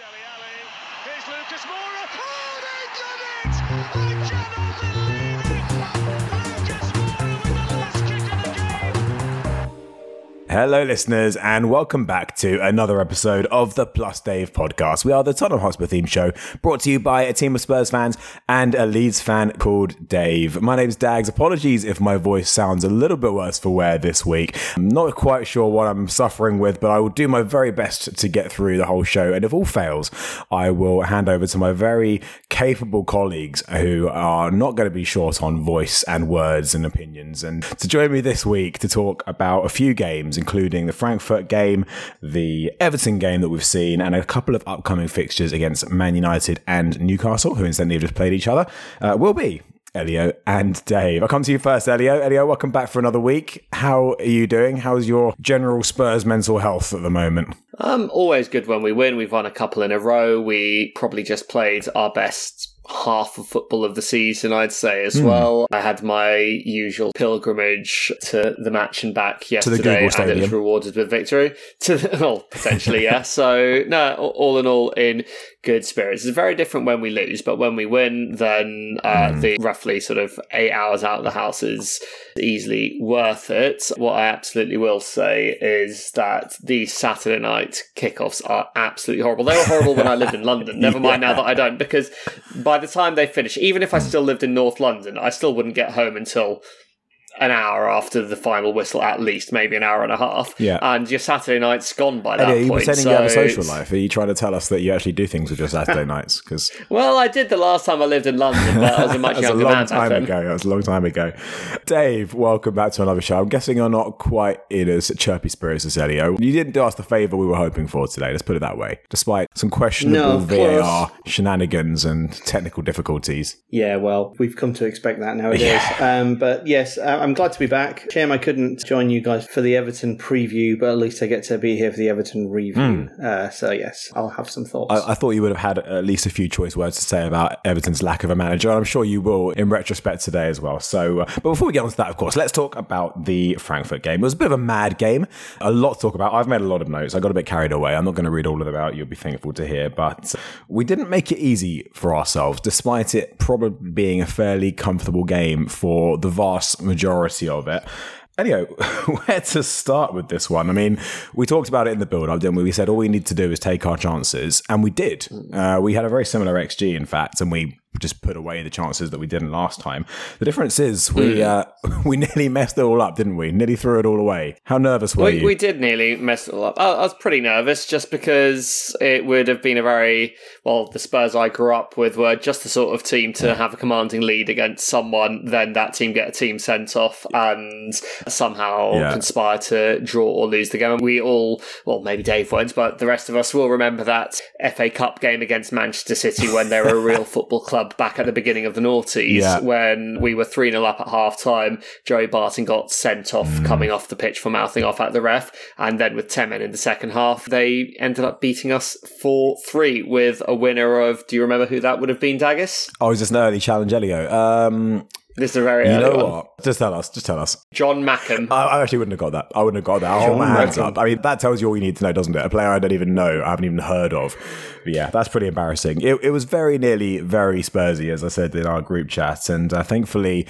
Deli. Here's Lucas Moura. Oh, they've done it! Hello, listeners, and welcome back to another episode of the Plus Dave podcast. We are the Tottenham Hotspur theme show brought to you by a team of Spurs fans and a Leeds fan called Dave. My name's Dags. Apologies if my voice sounds a little bit worse for wear this week. I'm not quite sure what I'm suffering with, but I will do my very best to get through the whole show. And if all fails, I will hand over to my very capable colleagues who are not going to be short on voice and words and opinions. And to join me this week to talk about a few games, including the Frankfurt game, the Everton game that we've seen, and a couple of upcoming fixtures against Man United and Newcastle, who incidentally have just played each other, uh, will be Elio and Dave. I'll come to you first, Elio. Elio, welcome back for another week. How are you doing? How's your general Spurs mental health at the moment? Um, always good when we win. We've won a couple in a row. We probably just played our best half of football of the season, I'd say, as well. I had my usual pilgrimage to the match and back yesterday, and it was rewarded with victory. To the, well, potentially, yeah. So, no, all in all, in good spirits. It's very different when we lose, but when we win, then uh, the roughly sort of eight hours out of the house is easily worth it. What I absolutely will say is that these Saturday night kickoffs are absolutely horrible. They were horrible when I lived in London. Never mind now that I don't, because by the time they finish, even if I still lived in North London, I still wouldn't get home until an hour after the final whistle, at least, maybe an hour and a half. Yeah. And your Saturday night's gone by that Elio, are you point. pretending so you have a social it's- life? Are you trying to tell us that you actually do things with your Saturday nights? Because Well, I did the last time I lived in London, but I was a much That was a younger long man time then. ago. That was a long time ago. Dave, welcome back to another show. I'm guessing you're not quite in as chirpy spirits as Elio. You didn't do us the favour we were hoping for today. Let's put it that way. Despite some questionable No, close. VAR shenanigans and technical difficulties. Yeah, well, we've come to expect that nowadays. Yeah. Um, but yes, uh, I'm glad to be back. Shame I couldn't join you guys for the Everton preview, but at least I get to be here for the Everton review. Uh, so yes, I'll have some thoughts. I, I thought you would have had at least a few choice words to say about Everton's lack of a manager, and I'm sure you will in retrospect today as well. So, uh, but before we get on to that, of course, let's talk about the Frankfurt game. It was a bit of a mad game, a lot to talk about. I've made a lot of notes. I got a bit carried away. I'm not going to read all of them out. You'll be thankful to hear, but we didn't make it easy for ourselves, despite it probably being a fairly comfortable game for the vast majority of it. Anyway, where to start with this one? I mean, we talked about it in the build up, didn't we? We said all we need to do is take our chances, and we did. Uh, we had a very similar XG, in fact, and we just put away the chances that we didn't last time. The difference is we uh, we nearly messed it all up, didn't we? Nearly threw it all away. How nervous were We, you? we did nearly mess it all up. I, I was pretty nervous just because it would have been a very well. The Spurs I grew up with were just the sort of team to have a commanding lead against someone, then that team get a team sent off and somehow Yeah. conspire to draw or lose the game. And we all, well, maybe Dave won't, but the rest of us will remember that FA Cup game against Manchester City when they're a real football club back at the beginning of the noughties Yeah. when we were 3 0 up at half time. Joey Barton got sent off Mm. coming off the pitch for mouthing off at the ref. And then with 10 men in the second half, they ended up beating us 4 3 with a winner of, do you remember who that would have been, Daggis? oh, is this an early challenge, Elio? Um, This is a very you know one. what? Just tell us. Just tell us. Jon Macken. I, I actually wouldn't have got that. I wouldn't have got that. I'll hold my hands up. I mean, that tells you all you need to know, doesn't it? A player I don't even know, I haven't even heard of. But yeah, that's pretty embarrassing. It, it was very nearly very Spursy, as I said in our group chat. And uh, thankfully,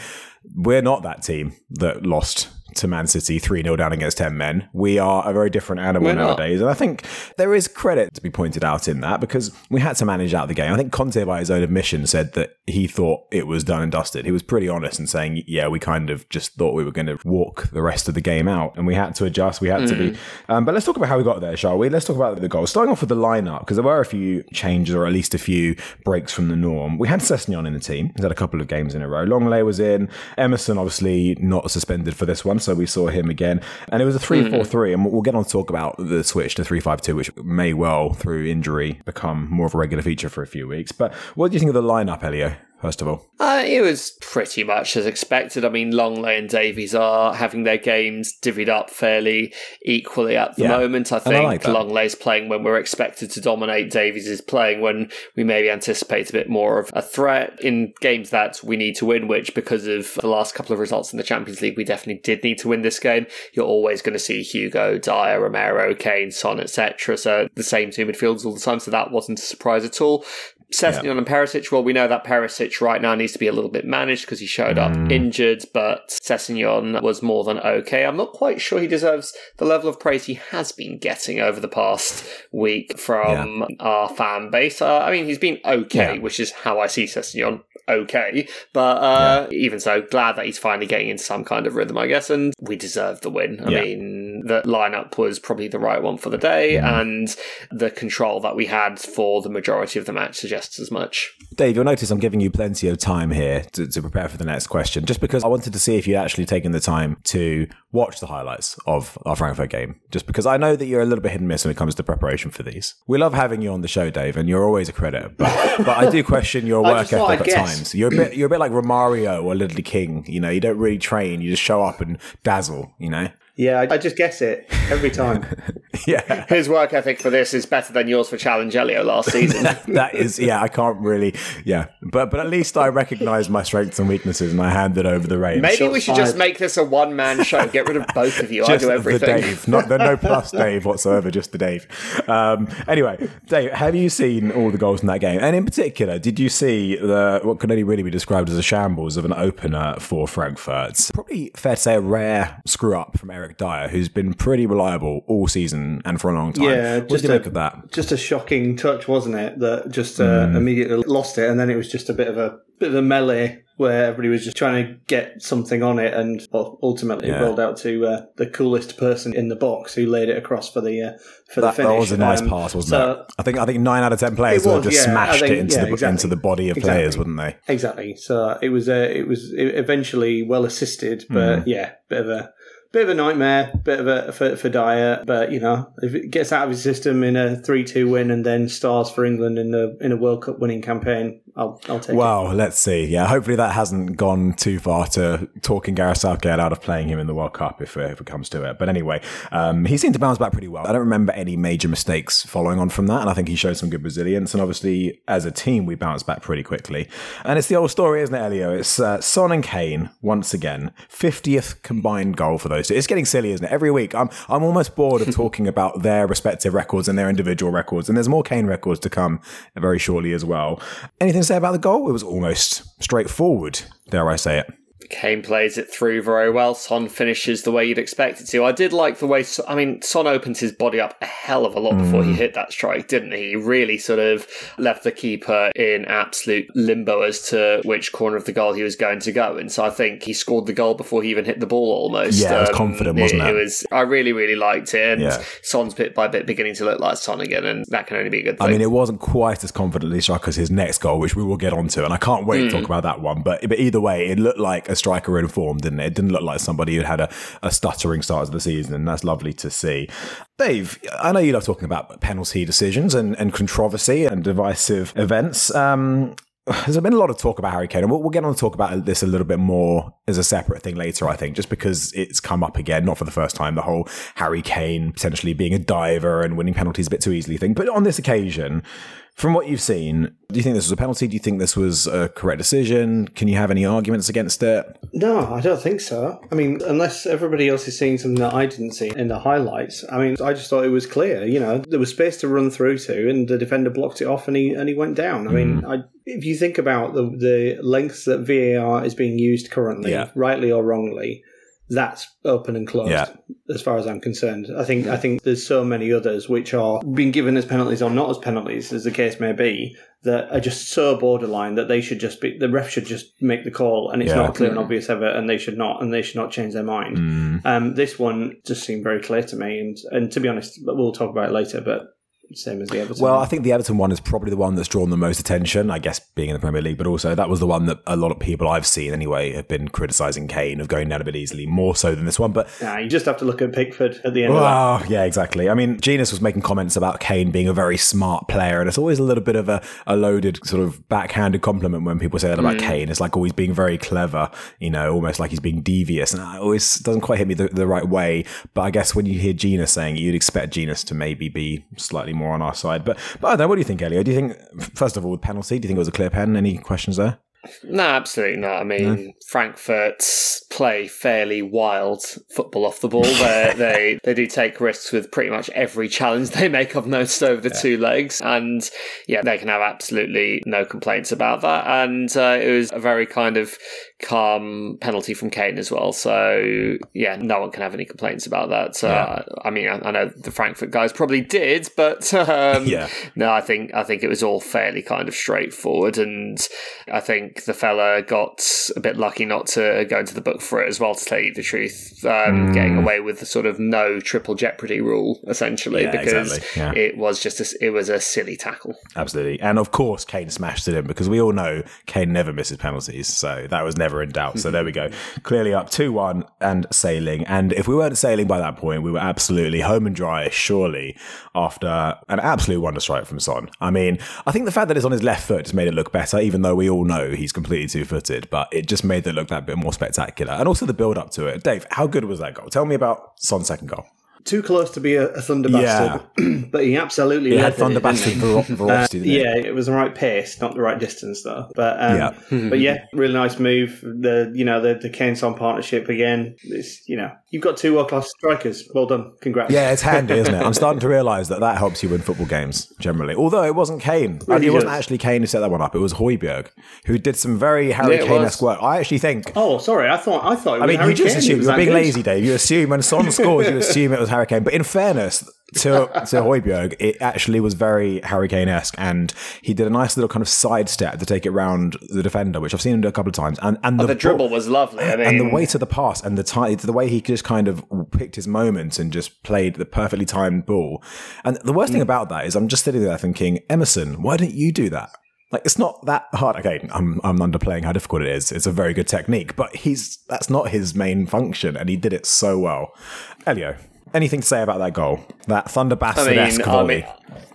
we're not that team that lost to Man City 3 0 down against 10 men. We are a very different animal We're not. nowadays. And I think there is credit to be pointed out in that because we had to manage out the game. I think Conte, by his own admission, said that he thought it was done and dusted. He was pretty honest in saying, yeah, we kind of just thought we were going to walk the rest of the game out and we had to adjust. We had to be. Um, but let's talk about how we got there, shall we? Let's talk about the goals. Starting off with the lineup, because there were a few changes or at least a few breaks from the norm. We had Sessegnon in the team. He's had a couple of games in a row. Lenglet was in. Emerson, obviously, not suspended for this one, so we saw him again. And it was a 3 4 hmm. 3. And we'll get on to talk about the switch to 3 5 2, which may well, through injury, become more of a regular feature for a few weeks. But what do you think of the lineup, Elio? First of all? Uh, it was pretty much as expected. I mean, Lenglet and Davies are having their games divvied up fairly equally at the Yeah. moment. I And I think like. Lenglet's playing when we're expected to dominate. Davies is playing when we maybe anticipate a bit more of a threat in games that we need to win, which because of the last couple of results in the Champions League, we definitely did need to win this game. You're always going to see Hugo, Dier, Romero, Kane, Son, etc. So the same two midfielders all the time. So that wasn't a surprise at all. Sessegnon and Perisic, well, we know that Perisic right now needs to be a little bit managed because he showed up Mm. injured, but Sessegnon was more than okay. I'm not quite sure he deserves the level of praise he has been getting over the past week from our fan base. Uh, I mean, he's been okay, Yeah. which is how I see Sessegnon. Okay, but uh, even so, glad that he's finally getting into some kind of rhythm, I guess, and we deserve the win. I Yeah. mean, the lineup was probably the right one for the day, Mm. and the control that we had for the majority of the match suggests as much. Dave, you'll notice I'm giving you plenty of time here to, to prepare for the next question, just because I wanted to see if you'd actually taken the time to watch the highlights of our Frankfurt game, just because I know that you're a little bit hit and miss when it comes to preparation for these. We love having you on the show, Dave, and you're always a credit, but, but I do question your work ethic at guess. You're a bit, you're a bit like Romario or Ledley King. You know, you don't really train; you just show up and dazzle. You know, Yeah, I, I just guess it every time. yeah. His work ethic for this is better than yours for Challenge Elio last season. that is yeah i can't really yeah but but at least i recognize my strengths and weaknesses and i hand it over the reins Maybe Shots we should just make this a one man show. Get rid of both of you. I just do the everything. Dave, not the no plus Dave whatsoever, just the Dave. Um, anyway, Dave, have you seen all the goals in that game? And in particular, did you see the what could only really be described as a shambles of an opener for Frankfurt? It's probably fair to say a rare screw up from Eric Dier, who's been pretty reliable all season and for a long time. Yeah, what just did you a- make of that? just a shocking touch, wasn't it? That just uh, Hmm. immediately lost it, and then it was just a bit of a bit of a melee where everybody was just trying to get something on it, and well, ultimately Yeah. it rolled out to uh, the coolest person in the box who laid it across for the uh, for That, the finish. that was a nice Um, pass, wasn't so- it? I think I think nine out of ten players would have just yeah, smashed think- it into yeah, the exactly. into the body of Exactly. players, wouldn't they? Exactly. So it was uh, it was eventually well assisted, but yeah, bit of a bit of a nightmare, bit of a for, for Dier. But you know, if it gets out of his system in a three two win and then stars for England in the in a World Cup winning campaign, I'll I'll take it. Well, let's see. Yeah, hopefully that hasn't gone too far to talking Gareth Southgate out of playing him in the World Cup if, uh, if it comes to it. But anyway, um, he seemed to bounce back pretty well. I don't remember any major mistakes following on from that, and I think he showed some good resilience. And obviously, as a team, we bounced back pretty quickly. And it's the old story, isn't it, Elio? It's uh, Son and Kane once again, fiftieth combined goal for those two. It's getting silly, isn't it? Every week, I'm I'm almost bored of talking about their respective records and their individual records. And there's more Kane records to come very shortly as well. Anything say about the goal? It was almost straightforward, dare I say it. Kane plays it through very well. Son finishes the way you'd expect it to. I did like the way, I mean, Son opens his body up a hell of a lot before Mm. he hit that strike, didn't he? He really sort of left the keeper in absolute limbo as to which corner of the goal he was going to go. And so I think he scored the goal before he even hit the ball almost. Um, Yeah, it was confident, wasn't it? It was, I really, really liked it. And Yeah. Son's bit by bit beginning to look like Son again, and that can only be a good thing. I mean, it wasn't quite as confidently struck as his next goal, which we will get onto, and I can't wait to talk about that one. But but either way, it looked like a striker in form, didn't it? It didn't look like somebody who had a, a stuttering start to the season, and that's lovely to see. Dave, I know you love talking about penalty decisions and, and controversy and divisive events. Um, there's been a lot of talk about Harry Kane, and we'll, we'll get on to talk about this a little bit more as a separate thing later, I think, just because it's come up again, not for the first time, the whole Harry Kane potentially being a diver and winning penalties a bit too easily thing. But on this occasion, from what you've seen, do you think this was a penalty? Do you think this was a correct decision? Can you have any arguments against it? No, I don't think so. I mean, unless everybody else is seeing something that I didn't see in the highlights. I mean, I just thought it was clear. You know, there was space to run through to, and the defender blocked it off, and he and he went down. I mean, mm. I, if you think about the the lengths that VAR is being used currently, Yeah. rightly or wrongly, that's open and closed. Yeah. As far as I'm concerned, I think I think there's so many others which are being given as penalties or not as penalties, as the case may be, that are just so borderline that they should just be the ref should just make the call, and it's Yeah. not clear and obvious ever, and they should not, and they should not change their mind. Mm. Um, this one just seemed very clear to me, and and to be honest, we'll talk about it later. But same as the Everton. Well. I think the Everton one is probably the one that's drawn the most attention, I guess, being in the Premier League, but also that was the one that a lot of people I've seen anyway have been criticising Kane of going down a bit easily, more so than this one. But Nah, you just have to look at Pickford at the end. Oh, yeah, exactly. I mean, Jenas was making comments about Kane being a very smart player, and it's always a little bit of a, a loaded sort of backhanded compliment when people say that about hmm. Kane. It's like always being very clever, you know, almost like he's being devious, and it always doesn't quite hit me the, the right way. But I guess when you hear Jenas saying it, you'd expect Jenas to maybe be slightly more on our side. But, but I don't know, what do you think, Elio? Do you think, first of all, with penalty, do you think it was a clear pen? Any questions there? No, absolutely not. I mean, Frankfurt play fairly wild football off the ball. they they they do take risks with pretty much every challenge they make. I've noticed over the two legs, and yeah, they can have absolutely no complaints about that. And uh, it was a very kind of calm penalty from Kane as well. So yeah, no one can have any complaints about that. Uh, I mean, I, I know the Frankfurt guys probably did, but um, Yeah. no, I think I think it was all fairly kind of straightforward, and I think the fella got a bit lucky not to go into the book for it as well. To tell you the truth, um, getting away with the sort of no triple jeopardy rule essentially Yeah, because exactly, yeah. it was just a, it was a silly tackle. Absolutely. And of course, Kane smashed it in because we all know Kane never misses penalties. So that was never in doubt. So there we mm-hmm. go. Clearly up 2 1 and sailing. And if we weren't sailing by that point, we were absolutely home and dry, surely, after an absolute wonder strike from Son. I mean, I think the fact that it's on his left foot just made it look better, even though we all know he's completely two footed, but it just made it look that bit more spectacular. And also the build up to it. Dave, how good was that goal? Tell me about Son's second goal. Too close to be a, a thunder bastard, but he absolutely He had thunder bastard he? velocity, Uh, yeah, it was the right pace, not the right distance though. But um, Yeah. but yeah, really nice move. The you know the the Kane Son partnership again. It's you know you've got two world class strikers. Well done, congrats. Yeah, it's handy, isn't it? I'm starting to realise that that helps you win football games generally. Although it wasn't Kane. Really it wasn't actually Kane who set that one up. It was Højbjerg who did some very Harry yeah, Kane esque work. I actually think. Oh, sorry. I thought I thought. It was I mean, Harry you just Kane. Assume you're being lazy, Dave. You assume when Son scores, you assume it was Harry Kane. But in fairness to to Højbjerg, it actually was very Harry Kane esque, and he did a nice little kind of sidestep to take it round the defender, which I've seen him do a couple of times. And and oh, the, Oh, The ball- dribble was lovely. I mean, and the weight of the pass and the time, the way he just kind of picked his moments and just played the perfectly timed ball. And the worst thing mm. about that is, I'm just sitting there thinking, Emerson, why don't you do that? Like it's not that hard. Okay, I'm I'm underplaying how difficult it is. It's a very good technique, but he's that's not his main function, and he did it so well. Elio, anything to say about that goal? That thunder bastard esque I mean,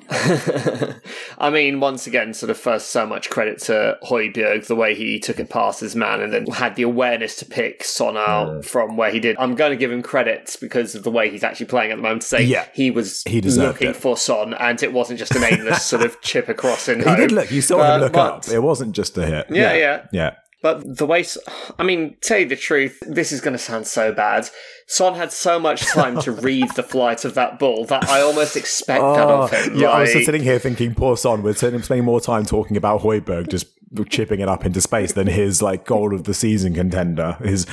I mean, once again, sort of first so much credit to Højbjerg, the way he took it past his man and then had the awareness to pick Son out from where he did. I'm going to give him credit because of the way he's actually playing at the moment to say Yeah. he was He deserved looking it. for Son and it wasn't just an aimless sort of chip across in he home. did look. You saw Uh, him look but- up. It wasn't just a hit. Yeah, yeah. yeah. But the way, I mean, tell you the truth, this is going to sound so bad. Son had so much time to read the flight of that ball that I almost expect that of ah, him. Oh, Yeah, I was sitting here thinking, poor Son, we're spending more time talking about Højbjerg just chipping it up into space than his like goal of the season contender, his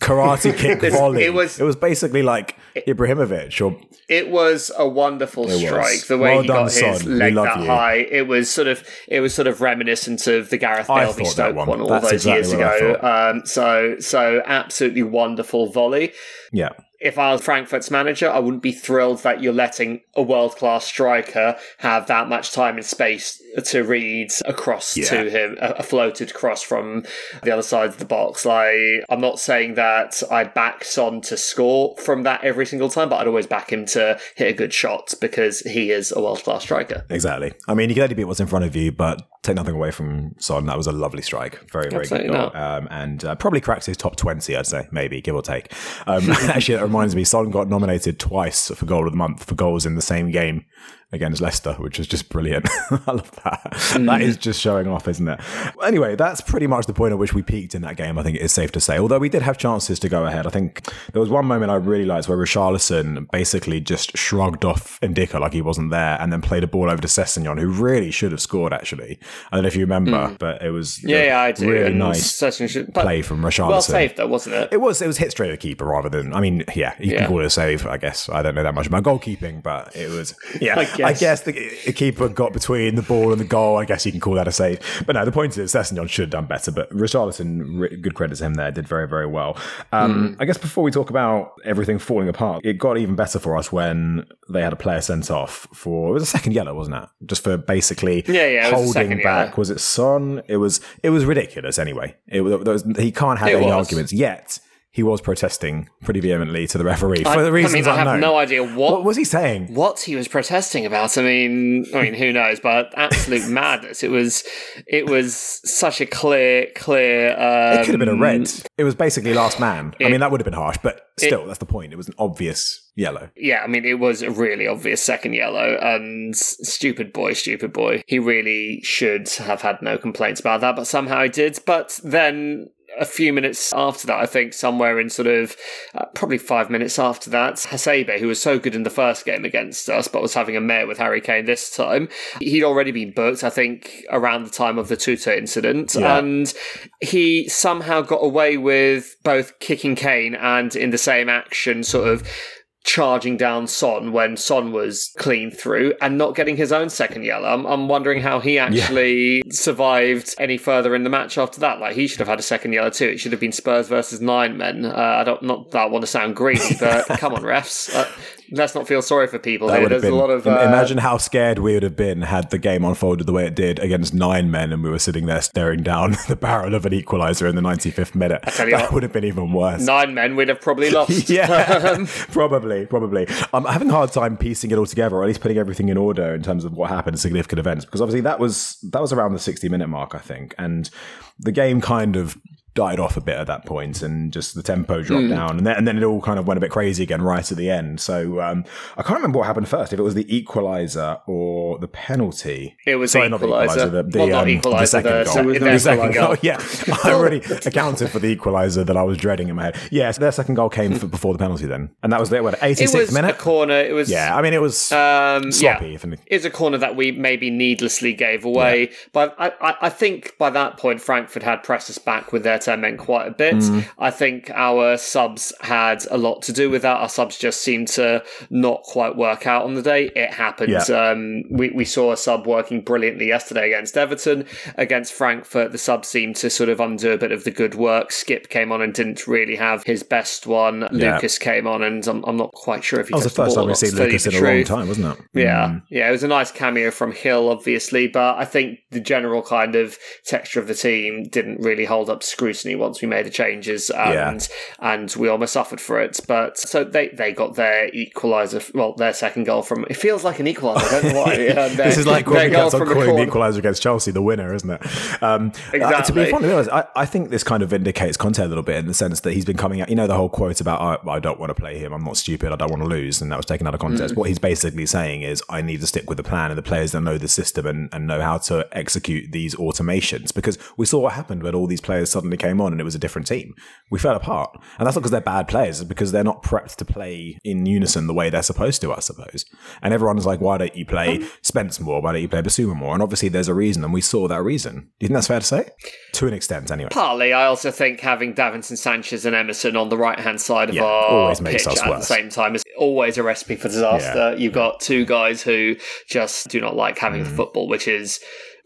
karate kick volley. it was- it was basically like Ibrahimovic or It was a wonderful was. strike. The way Well he done, got his Son. Leg that you. high, it was sort of it was sort of reminiscent of the Gareth Bale v thought that Stoke one. one, all That's those exactly years ago. Um, so so absolutely wonderful volley. yeah. If I was Frankfurt's manager, I wouldn't be thrilled that you're letting a world class striker have that much time and space to read across Yeah. to him, a, floated cross from the other side of the box. Like, I'm not saying that I'd back Son to score from that every single time, but I'd always back him to hit a good shot because he is a world class striker. Exactly. I mean, you can only beat what's in front of you, but take nothing away from Son. That was a lovely strike. Very, very Absolutely good goal. Um, and uh, probably cracks his top 20, I'd say, maybe, give or take. Um, actually, reminds me, Son got nominated twice for Goal of the Month for goals in the same game against Leicester, which was just brilliant. I love that. Mm. That is just showing off, isn't it? Anyway, that's pretty much the point at which we peaked in that game, I think it is safe to say. Although we did have chances to go ahead. I think there was one moment I really liked where Richarlison basically just shrugged off Ndicka like he wasn't there and then played a ball over to Sessignon, who really should have scored, actually. I don't know if you remember, mm. but it was Yeah, yeah, I do. really and nice Session should, play from Richarlison. Well saved, though, wasn't it? It was it was hit straight at the keeper rather than I mean yeah you Yeah. can call it a save I guess I don't know that much about goalkeeping but it was yeah I I, I guess the, the keeper got between the ball and the goal. I guess you can call that a save. But no, the point is, Sessegnon should have done better. But Richarlison, good credit to him there, did very, very well. Um, Hmm. I guess before we talk about everything falling apart, it got even better for us when they had a player sent off for it was a second yellow, wasn't it? Just for basically Yeah, yeah, it holding back. yellow. Was it Son? It was it was ridiculous. Anyway, it was, there was he can't have It any was. arguments yet. He was protesting pretty vehemently to the referee I, for the I reasons mean, I have unknown. no idea what What was he saying? what he was protesting about. I mean, I mean, who knows? But absolute madness. It was, it was such a clear, clear. Um, It could have been a red. It was basically last man. I mean, that would have been harsh, but still, that's the point. It was an obvious yellow. Yeah, I mean, it was a really obvious second yellow, and stupid boy, stupid boy. He really should have had no complaints about that, but somehow he did. But then. A few minutes after that, I think somewhere in sort of uh, probably five minutes after that, Hasebe, who was so good in the first game against us, but was having a mare with Harry Kane this time, he'd already been booked, I think, around the time of the Tuta incident. Yeah. And he somehow got away with both kicking Kane and in the same action, sort of charging down Son when Son was clean through and not getting his own second yellow. I'm, I'm wondering how he actually survived any further in the match after that. Like he should have had a second yellow too. It should have been Spurs versus nine men. Uh, I don't not that I want to sound greedy, but come on, refs. Uh, let's not feel sorry for people. There's been, a lot of uh, imagine how scared we would have been had the game unfolded the way it did against nine men and we were sitting there staring down the barrel of an equaliser in the 95th minute. tell you That what. would have been even worse. nine men. We'd have probably lost. yeah, probably, probably. I'm having a hard time piecing it all together, or at least putting everything in order in terms of what happened significant events, because obviously that was that was around the 60 minute mark, I think, and the game kind of died off a bit at that point, and just the tempo dropped down, and then, and then it all kind of went a bit crazy again right at the end. So um, I can't remember what happened first, if it was the equaliser or the penalty. It was Sorry, the not the equaliser, the, the, Well, not um, the equaliser, second the- goal. so the second goal. Yeah, I already accounted for the equaliser that I was dreading in my head. Yes, their second goal came for, before the penalty then, and that was the what, It 86th was minute. a corner. It was Yeah, I mean it was Um, sloppy. yeah. If anything. is a corner that we maybe needlessly gave away. But I, I, I think by that point, Frankfurt had pressed us back with their 10 men quite a bit. Mm. I think our subs had a lot to do with that. Our subs just seemed to not quite work out on the day. It happened. Yeah. Um, we, we saw a sub working brilliantly yesterday against Everton. Against Frankfurt, the sub seemed to sort of undo a bit of the good work. Skipp came on and didn't really have his best one. Yeah. Lucas came on, and I'm, I'm not quite sure if he That was the first time we've seen to tell you Lucas in a long time, wasn't it? Yeah, Mm. yeah, it was a nice cameo from Gil, obviously, but I think the general kind of texture of the team didn't really hold up scrutiny once we made the changes, and and we almost suffered for it. But so they they got their equaliser, well, their second goal from. It feels like an equaliser. I don't know why. Yeah, their- This is like when we goal kept on from calling the corner. equaliser against Chelsea the winner, isn't it? Um, uh, to be Exactly. funny, honest, I, I think this kind of vindicates Conte a little bit in the sense that he's been coming out. You know, the whole quote about I, I don't want to play him, I'm not stupid, I don't want to lose, and that was taken out of Mm. context. What he's basically saying is I need to stick with the plan and the players that know the system and, and know how to execute these automations because we saw what happened when all these players suddenly came on and it was a different team. We fell apart, and that's not because they're bad players, it's because they're not prepped to play in unison the way they're supposed to, I suppose. And everyone's like, why don't you play Spence more? Why don't you play Bissouma more? And obviously, there's a reason, and we saw that reason. Do you think that's fair to say? To an extent, anyway. Partly, I also think having Davinson Sanchez and Emerson on the right hand side of Yeah, our always makes pitch at the same time is always a recipe for disaster. You've got two guys who just do not like having Mm. the football, which is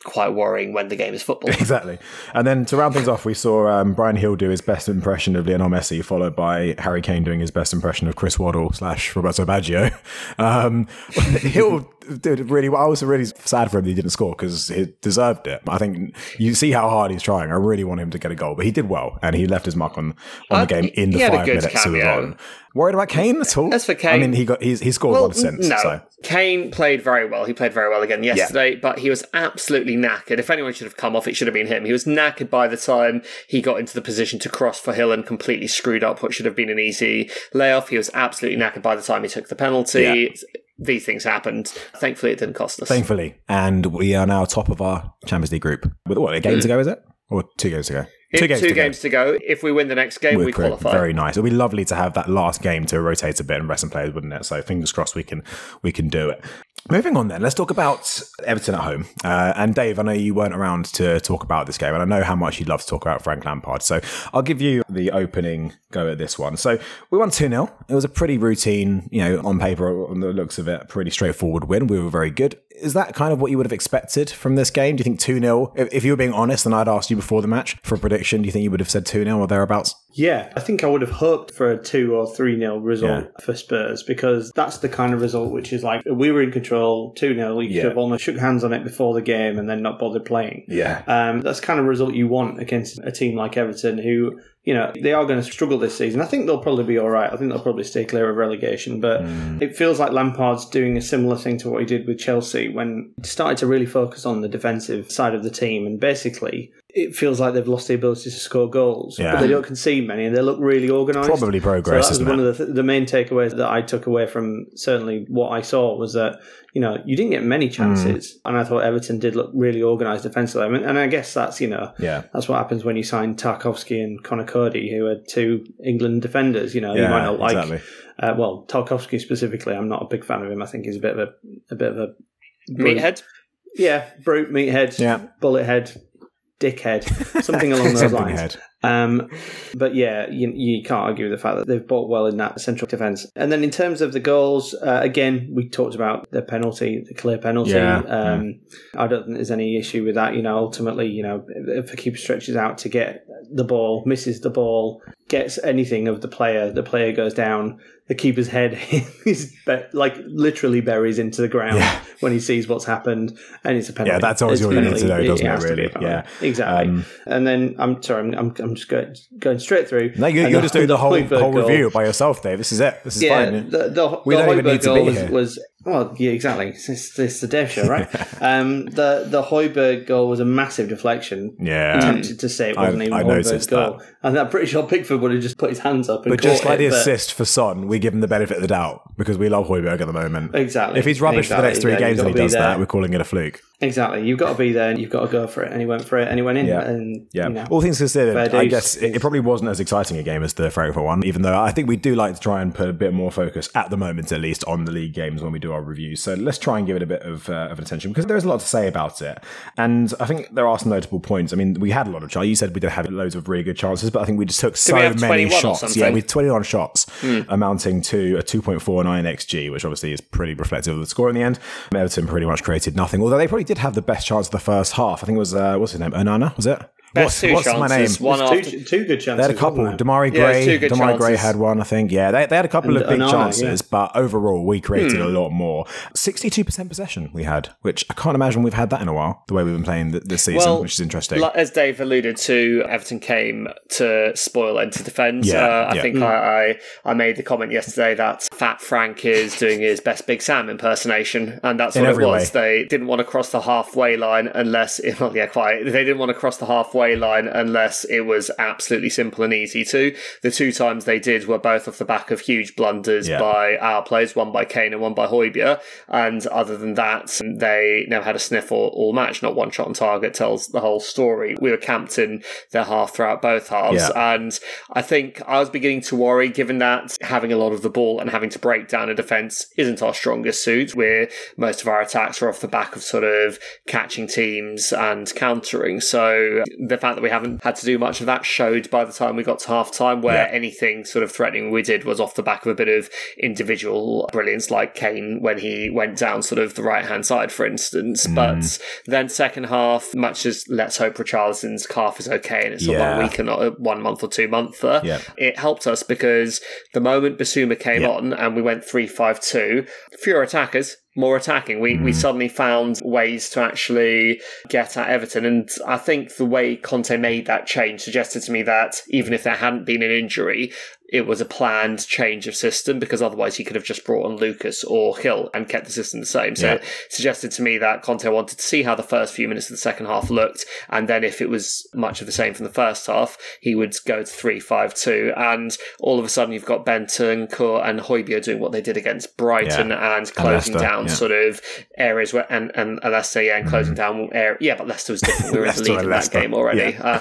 quite worrying when the game is football. Exactly. And then to round things off, we saw um, Bryan Gil do his best impression of Lionel Messi, followed by Harry Kane doing his best impression of Chris Waddle slash Roberto Baggio. Um, Gil did really well. I was really sad for him that he didn't score because he deserved it. I think you see how hard he's trying. I really want him to get a goal, but he did well and he left his mark on, on Uh, the game in the he had a five good minutes cameo. on. Worried about Kane at all? As for Kane, I mean, he got he's, he scored one since. no. So. Kane played very well. He played very well again yesterday, but he was absolutely knackered. If anyone should have come off, it should have been him. He was knackered by the time he got into the position to cross for Gil and completely screwed up what should have been an easy layoff. He was absolutely knackered by the time he took the penalty. These things happened. Thankfully, it didn't cost us. Thankfully. And we are now top of our Champions League group. With what, a game hmm. to go, is it? Or two games to go? Two games two to go. games to go. If we win the next game, We're we qualify. Very nice. It'd be lovely to have that last game to rotate a bit and rest some players, wouldn't it? So fingers crossed we can we can do it. Moving on then, let's talk about Everton at home. Uh, and Dave, I know you weren't around to talk about this game, and I know how much you'd love to talk about Frank Lampard. So I'll give you the opening go at this one. So we won 2 0. It was a pretty routine, you know, on paper, on the looks of it, pretty straightforward win. We were very good. Is that kind of what you would have expected from this game? Do you think 2 0? If, you were being honest, and I'd asked you before the match for a prediction, do you think you would have said 2 0 or thereabouts? Yeah, I think I would have hoped for a 2 or 3 nil result for Spurs because that's the kind of result which is like we were in control 2 0. You Yeah. could have almost shook hands on it before the game and then not bothered playing. Yeah. Um, that's the kind of result you want against a team like Everton, who, you know, they are going to struggle this season. I think they'll probably be all right. I think they'll probably stay clear of relegation. But it feels like Lampard's doing a similar thing to what he did with Chelsea when he started to really focus on the defensive side of the team. And basically, it feels like they've lost the ability to score goals, Yeah. but they don't concede many and they look really organised. Probably progress, So that was isn't one it? of the, the main takeaways that I took away from certainly what I saw was that you know you didn't get many chances, and I thought Everton did look really organised defensively. I mean, and I guess that's you know Yeah. that's what happens when you sign Tarkowski and Conor Coady, who are two England defenders. You know, you might not like. exactly. Uh, well, Tarkowski specifically, I'm not a big fan of him. I think he's a bit of a a bit of a brute. Meathead. Yeah, brute, meathead, Yeah. bullet head, dickhead, something along those Something lines. Um, but yeah, you, you can't argue with the fact that they've bought well in that central defence. And then in terms of the goals, uh, again, we talked about the penalty, the clear penalty. Yeah, Um, I don't think there's any issue with that. You know, ultimately, you know, if the keeper stretches out to get the ball, misses the ball, gets anything of the player, the player goes down. The keeper's head is like literally buries into the ground Yeah. when he sees what's happened, and it's a penalty. Yeah, that's always It's all you need to know, doesn't it, be really? Yeah. exactly. Um, and then I'm sorry, I'm, I'm, I'm just going, going straight through. No, you, you're just doing the whole whole goal- review by yourself, Dave. This is it. This is Yeah, fine. the, the, We the don't even need to be was, here. was well, yeah, exactly. It's, it's, the Dev show, right? um, the the Højbjerg goal was a massive deflection. Yeah. tempted to say it wasn't I- even I noticed goal, and I'm pretty sure Pickford would have just put his hands up and But just like it, the but- assist for Son, we give him the benefit of the doubt because we love Højbjerg at the moment. Exactly. If he's rubbish for the next three Yeah, games and he does be that, we're calling it a fluke. Exactly, you've got to be there and you've got to go for it. And he went for it, and he went in. Yeah. and Yeah. you know, All things considered, I dues. guess it, it probably wasn't as exciting a game as the Frankfurt one, even though I think we do like to try and put a bit more focus, at the moment at least, on the league games when we do our reviews. So let's try and give it a bit of, uh, of attention because there's a lot to say about it. And I think there are some notable points. I mean, we had a lot of chances. You said we did have loads of really good chances, but I think we just took so many shots. Yeah, we had 21 shots, amounting to a 2.49 XG, which obviously is pretty reflective of the score in the end. Everton pretty much created nothing, although they probably did have the best chance of the first half. I think it was, uh, what's his name? Onana, was it? Best two what's my name? chances. One after. two, two good chances. They had a couple. wasn't? Demarai Gray. two good Demarai Gray chances. had one, I think. Yeah, they, they had a couple And of big Onana, chances, yeah. but overall we created Hmm. a lot more. Sixty-two percent possession we had, which I can't imagine we've had that in a while. The way we've been playing this season, Well, which is interesting. As Dave alluded to, Everton came to spoil and to defend. Yeah, uh, I yeah. think I, I I made the comment yesterday that Fat Frank is doing his best Big Sam impersonation, and that's In what it was. way. They didn't want to cross the halfway line unless, well, yeah, quite. They didn't want to cross the halfway line unless it was absolutely simple and easy to. The two times they did were both off the back of huge blunders Yeah. by our players, one by Kane and one by Højbjerg. And other than that, they never had a sniff all, all match. Not one shot on target tells the whole story. We were camped in their half throughout both halves. Yeah. And I think I was beginning to worry, given that having a lot of the ball and having to break down a defence isn't our strongest suit, where most of our attacks are off the back of sort of catching teams and countering. So the fact that we haven't had to do much of that showed by the time we got to half time, where Yeah. anything sort of threatening we did was off the back of a bit of individual brilliance, like Kane when he went down sort of the right hand side, for instance. Mm. But then second half, much as let's hope Richarlison's calf is okay and it's not Yeah. one week and not a one month or two month, Yeah. it helped us because the moment Bissouma came on and we went three five two, fewer attackers. More attacking. We we hmm. suddenly found ways to actually get at Everton. And I think the way Conte made that change suggested to me that even if there hadn't been an injury, it was a planned change of system because otherwise he could have just brought on Lucas or Gil and kept the system the same. So Yeah. it suggested to me that Conte wanted to see how the first few minutes of the second half looked, and then if it was much of the same from the first half, he would go to three five two, and all of a sudden you've got Bentancur, and Højbjerg doing what they did against Brighton and closing Leicester, down yeah. sort of areas where and and, Leicester, yeah, and closing down area. Yeah, but Leicester was different. We were in the lead in that game already. yeah. Uh,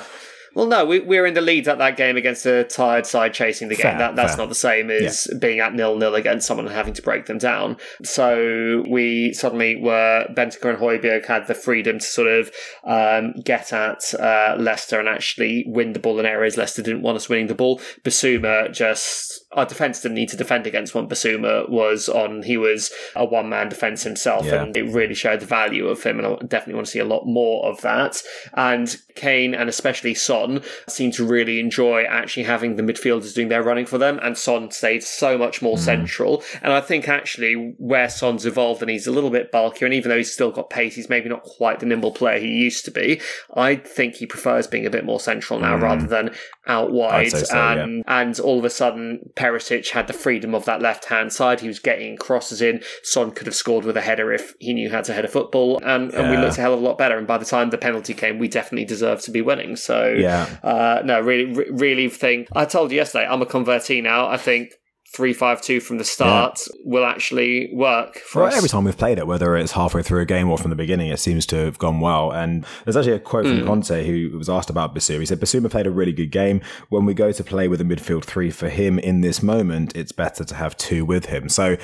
Well, no, we, we're in the lead at that game against a tired side chasing the game. That, that's fair. not the same as being at nil nil against someone and having to break them down. So we suddenly were Bentancur and Højbjerg had the freedom to sort of um, get at uh, Leicester and actually win the ball in areas Leicester didn't want us winning the ball. Bissouma just our defense didn't need to defend against when Bissouma was on. He was a one man defense himself, Yeah. and it really showed the value of him. And I definitely want to see a lot more of that. And Kane and especially Son seem to really enjoy actually having the midfielders doing their running for them. And Son stayed so much more mm. central. And I think actually where Son's evolved and he's a little bit bulkier, and even though he's still got pace, he's maybe not quite the nimble player he used to be. I think he prefers being a bit more central now mm. rather than out wide. so, yeah. and and all of a sudden Perisic had the freedom of that left hand side. He was getting crosses in. Son could have scored with a header if he knew how to head a football, and, and we looked a hell of a lot better. And by the time the penalty came, we definitely deserved to be winning. So Yeah. uh, no, really, really think. I told you yesterday, I'm a convertee now. I think. Three five two from the start will actually work for Well, us. every time we've played it, whether it's halfway through a game or from the beginning, it seems to have gone well. And there's actually a quote Hmm. from Conte who was asked about Bissouma. He said, Bissouma played a really good game. When we go to play with a midfield three for him in this moment, it's better to have two with him. So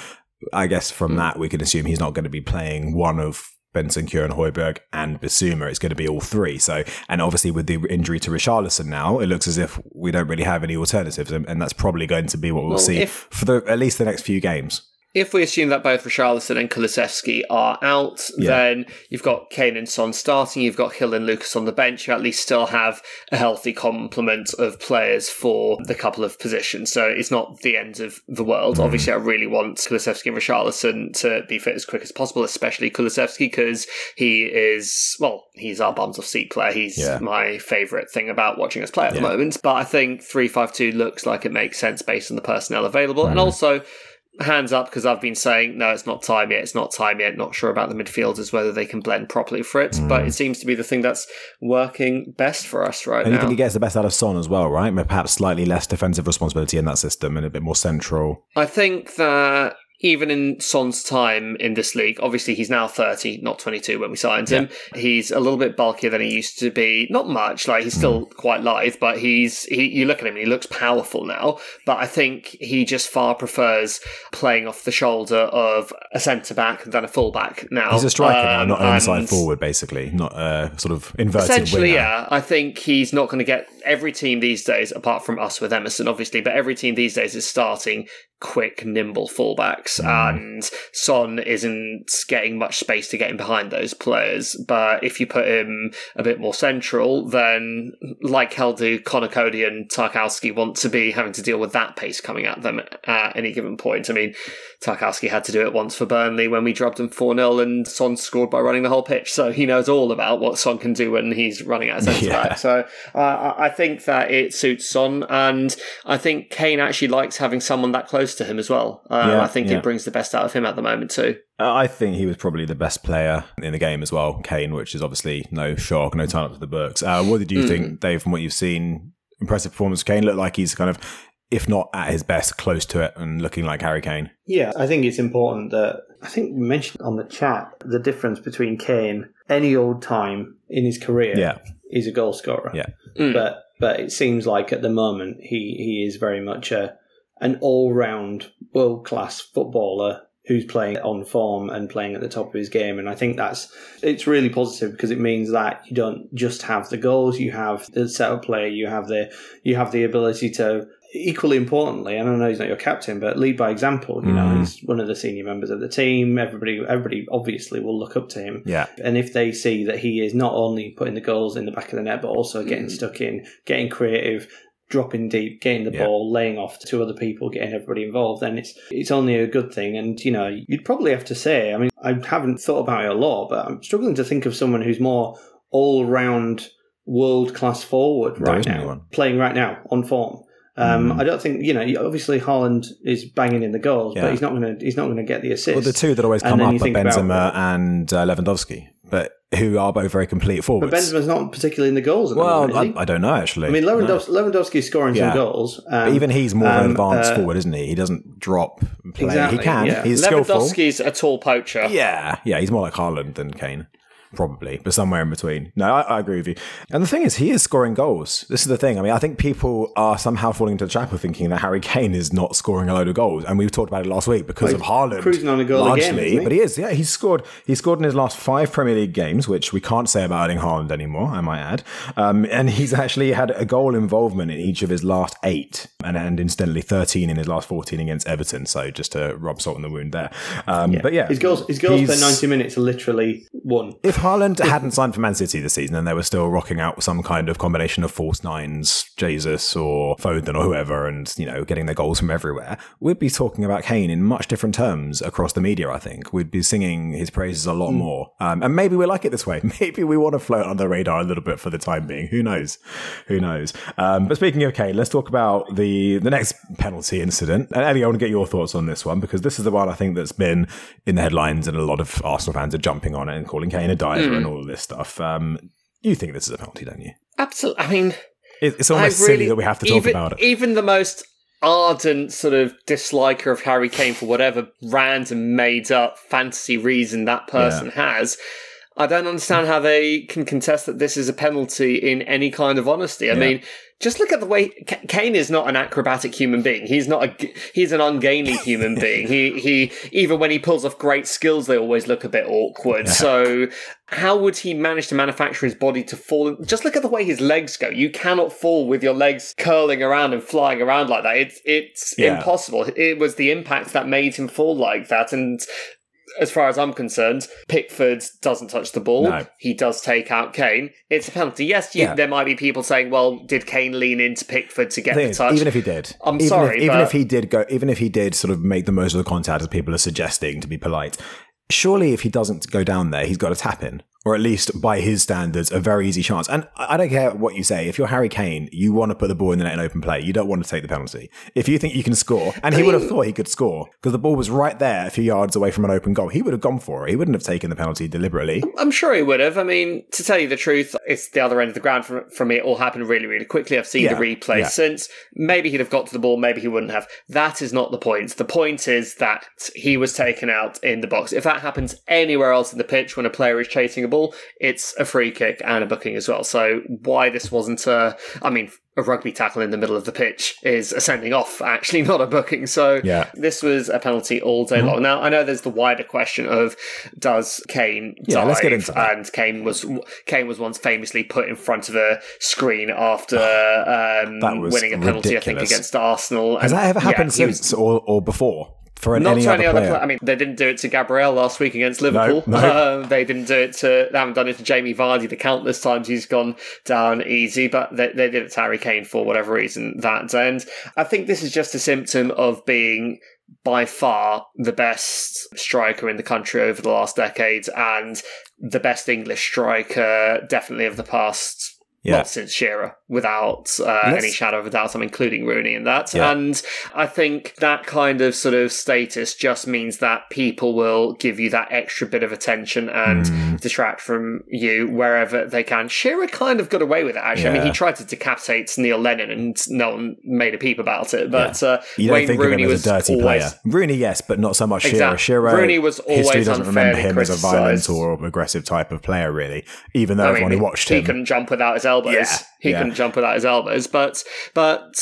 I guess from that, we can assume he's not going to be playing one of Benson, Kieran Højbjerg, and Bissouma. It's going to be all three. So, and obviously with the injury to Richarlison now, it looks as if we don't really have any alternatives, and, and that's probably going to be what we'll, Well, see if- for the at least the next few games. If we assume that both Richarlison and Kulusevski are out, Yeah. then you've got Kane and Son starting, you've got Gil and Lucas on the bench. You at least still have a healthy complement of players for the couple of positions. So it's not the end of the world. Mm. Obviously, I really want Kulusevski and Richarlison to be fit as quick as possible, especially Kulusevski, because he is, well, he's our bums of seat player. He's Yeah. my favourite thing about watching us play at the moment. But I think 3 5 2 looks like it makes sense based on the personnel available. Mm. And also, hands up because I've been saying no, it's not time yet. It's not time yet. Not sure about the midfielders whether they can blend properly for it, but it mm. seems to be the thing that's working best for us right And you now. think he gets the best out of Son as well, right? Perhaps slightly less defensive responsibility in that system and a bit more central. I think that even in Son's time in this league, obviously he's now 30, not 22 when we signed him. He's a little bit bulkier than he used to be. Not much, like he's still quite lithe, but he's, he, you look at him and he looks powerful now. But I think he just far prefers playing off the shoulder of a centre back than a full back now. He's a striker now, Um, not an inside forward, basically, not a sort of inverted Essentially, winger. yeah. I think he's not going to get every team these days, apart from us with Emerson, obviously, but every team these days is starting quick, nimble fullbacks, and Son isn't getting much space to get in behind those players. But if you put him a bit more central, then like hell do Conor Coady and Tarkowski want to be having to deal with that pace coming at them at any given point. I mean, Tarkowski had to do it once for Burnley when we dropped him 4 0 and Son scored by running the whole pitch. So he knows all about what Son can do when he's running at centre Yeah. back. So uh, I think that it suits Son. And I think Kane actually likes having someone that close to him as well. Um, Yeah, I think yeah. it brings the best out of him at the moment too. Uh, I think he was probably the best player in the game as well, Kane, which is obviously no shock, no turn up to the books. Uh, what did you Mm. think, Dave, from what you've seen? Impressive performance. Kane looked like he's kind of, if not at his best, close to it and looking like Harry Kane. Yeah, I think it's important that I think we mentioned on the chat the difference between Kane any old time in his career Yeah. is a goal scorer. Yeah. Mm. But but it seems like at the moment he, he is very much a an all round world class footballer who's playing on form and playing at the top of his game and I think that's it's really positive because it means that you don't just have the goals you have the setup play you have the you have the ability to equally importantly and I know he's not your captain but lead by example you know Mm. he's one of the senior members of the team everybody everybody obviously will look up to him Yeah. and if they see that he is not only putting the goals in the back of the net, but also getting Mm. stuck in, getting creative, dropping deep, getting the Yeah. ball, laying off to other people, getting everybody involved, then it's it's only a good thing. And you know, you'd probably have to say, I mean, I haven't thought about it a lot, but I'm struggling to think of someone who's more all round world class forward right now, anyone. playing right now on form. Um, Mm. I don't think you know. Obviously, Haaland is banging in the goals, Yeah. but he's not going to. He's not going to get the assist. Well, the two that always come up are think about- Benzema and uh, Lewandowski, but who are both very complete but forwards. Benzema's not particularly in the goals. At the well, moment, is he? I, I don't know actually. I mean, No. Lewandowski, Lewandowski's scoring Yeah. some goals. But Um, even he's more of an um, advanced uh, forward, isn't he? He doesn't drop and play. Exactly, he can. yeah. He's skillful. Lewandowski's a tall poacher. Yeah, yeah. He's more like Haaland than Kane. Probably, but somewhere in between. No, I, I, agree with you. And the thing is, he is scoring goals. This is the thing. I mean, I think people are somehow falling into the trap of thinking that Harry Kane is not scoring a load of goals, and we talked about it last week because of Haaland. Cruising on a goal largely, again, he? but he is. Yeah, he's scored. He scored in his last five Premier League games, which we can't say about Erling Haaland anymore. I might add. Um, and he's actually had a goal involvement in each of his last eight, and, and incidentally, thirteen in his last fourteen against Everton. So just to rub salt in the wound there. Um, But yeah, His goals, his goals per 90 minutes are literally one. if Haaland hadn't signed for Man City this season and they were still rocking out some kind of combination of false nines, Jesus or Foden or whoever, and you know getting their goals from everywhere, we'd be talking about Kane in much different terms across the media. I think we'd be singing his praises a lot more, um, and maybe we like it this way. Maybe we want to float under the radar a little bit for the time being. Who knows? Who knows? Um, but speaking of Kane, let's talk about the the next penalty incident. And Elio, I want to get your thoughts on this one because this is the one I think that's been in the headlines, and a lot of Arsenal fans are jumping on it and calling Kane a diver and all of this stuff. Um, you think this is a penalty, don't you? Absolutely. I mean, It- It's almost really, silly that we have to talk even, about it. Even the most ardent sort of disliker of Harry Kane for whatever random made up fantasy reason that person has. I don't understand how they can contest that this is a penalty in any kind of honesty. I Yeah. mean, just look at the way Kane is not an acrobatic human being. He's not a he's an ungainly human being. He he even when he pulls off great skills, they always look a bit awkward. So how would he manage to manufacture his body to fall? Just look at the way his legs go. You cannot fall with your legs curling around and flying around like that. It's it's Yeah. impossible. It was the impact that made him fall like that, and. As far as I'm concerned, Pickford doesn't touch the ball. No. He does take out Kane. It's a penalty. Yes, you, Yeah. there might be people saying, "Well, did Kane lean into Pickford to get thing the touch?" even if he did, I'm even sorry, if, even if he did go, even if he did sort of make the most of the contact as people are suggesting to be polite, surely if he doesn't go down there, he's got to tap in, or at least by his standards, a very easy chance. And I don't care what you say. If you're Harry Kane, you want to put the ball in the net in open play. You don't want to take the penalty. If you think you can score, and he would have thought he could score because the ball was right there, a few yards away from an open goal, he would have gone for it. He wouldn't have taken the penalty deliberately. I'm sure he would have. I mean, to tell you the truth, it's the other end of the ground from, from me. It all happened really, really quickly. I've seen Yeah, the replay yeah. since. Maybe he'd have got to the ball, maybe he wouldn't have. That is not the point. The point is that he was taken out in the box. If that happens anywhere else in the pitch when a player is chasing a it's a free kick and a booking as well. So why this wasn't a, I mean, a rugby tackle in the middle of the pitch is a sending off, actually, not a booking. So Yeah. Mm-hmm. this was a penalty all day long. Now, I know there's the wider question of does Kane Yeah, dive? let's get into that. And Kane was Kane was once famously put in front of a screen after um, winning a penalty, I think, against Arsenal. Has And, that ever yeah, happened was- since or, or before for not any to other any other player? player. I mean, they didn't do it to Gabriel last week against Liverpool. no. Uh, they didn't do it to. They haven't done it to Jamie Vardy the countless times he's gone down easy. But they, they did it to Harry Kane for whatever reason that. And I think this is just a symptom of being by far the best striker in the country over the last decade and the best English striker definitely of the past. Yeah. Well, since Shearer, without uh, any shadow of a doubt, I'm including Rooney in that. Yeah. And I think that kind of sort of status just means that people will give you that extra bit of attention and Hmm. distract from you wherever they can. Shearer kind of got away with it, actually. I mean, he tried to decapitate Neil Lennon and no one made a peep about it. But uh, You don't Wayne think Rooney of him was as a dirty always, player. Rooney, yes, but not so much Shearer. Exactly. Shearer, Rooney was history always doesn't remember him as a violent or aggressive type of player, really. Even though I everyone who watched he him, couldn't jump without his elbows. Yeah, he yeah. couldn't jump without his elbows. But but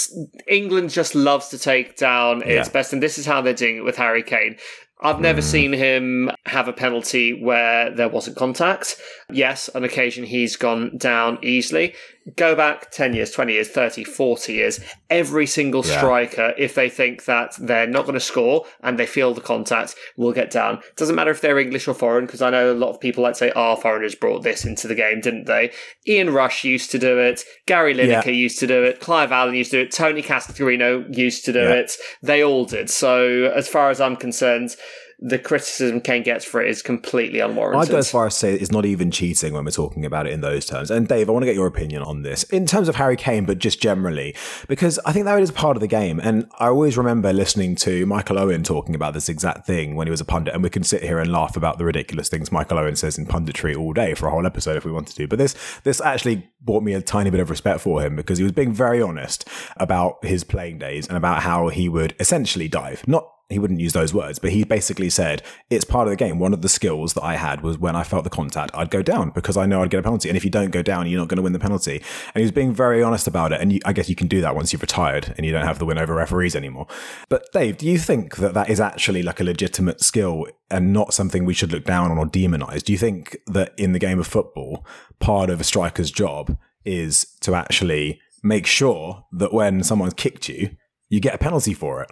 England just loves to take down its Yeah. best, and this is how they're doing it with Harry Kane. I've never Mm. seen him have a penalty where there wasn't contact. Yes, on occasion he's gone down easily. Go back 10 years, 20 years, 30, 40 years. Every single Yeah. striker, if they think that they're not going to score and they feel the contact, will get down. Doesn't matter if they're English or foreign, because I know a lot of people like to say, oh, foreigners brought this into the game, didn't they? Ian Rush used to do it. Gary Lineker Yeah. used to do it. Clive Allen used to do it. Tony Cascarino used to do Yeah. it. They all did. So, as far as I'm concerned, the criticism Kane gets for it is completely unwarranted. I'd go as far as say it's not even cheating when we're talking about it in those terms. And Dave, I want to get your opinion on this in terms of Harry Kane, but just generally, because I think that is part of the game. And I always remember listening to Michael Owen talking about this exact thing when he was a pundit. And we can sit here and laugh about the ridiculous things Michael Owen says in punditry all day for a whole episode if we wanted to. But this this actually brought me a tiny bit of respect for him because he was being very honest about his playing days and about how he would essentially dive, not he wouldn't use those words, but he basically said it's part of the game. One of the skills that I had was when I felt the contact, I'd go down because I know I'd get a penalty. And if you don't go down, you're not going to win the penalty. And he was being very honest about it. And you, I guess you can do that once you've retired and you don't have the win over referees anymore. But Dave, do you think that that is actually like a legitimate skill and not something we should look down on or demonize? Do you think that in the game of football, part of a striker's job is to actually make sure that when someone's kicked you, you get a penalty for it?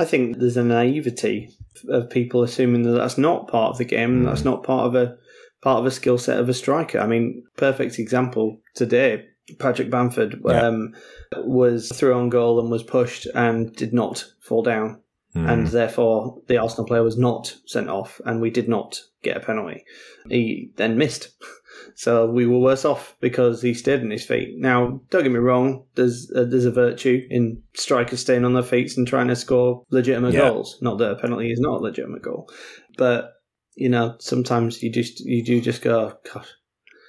I think there's a naivety of people assuming that that's not part of the game and that's not part of a part of a skill set of a striker. I mean, perfect example today. Patrick Bamford Yeah. um, was through on goal and was pushed and did not fall down, and therefore the Arsenal player was not sent off, and we did not get a penalty. He then missed, so we were worse off because he stayed on his feet. Now, don't get me wrong. There's a, there's a virtue in strikers staying on their feet and trying to score legitimate Yeah. goals. Not that a penalty is not a legitimate goal, but you know sometimes you just you do just go. Oh, gosh,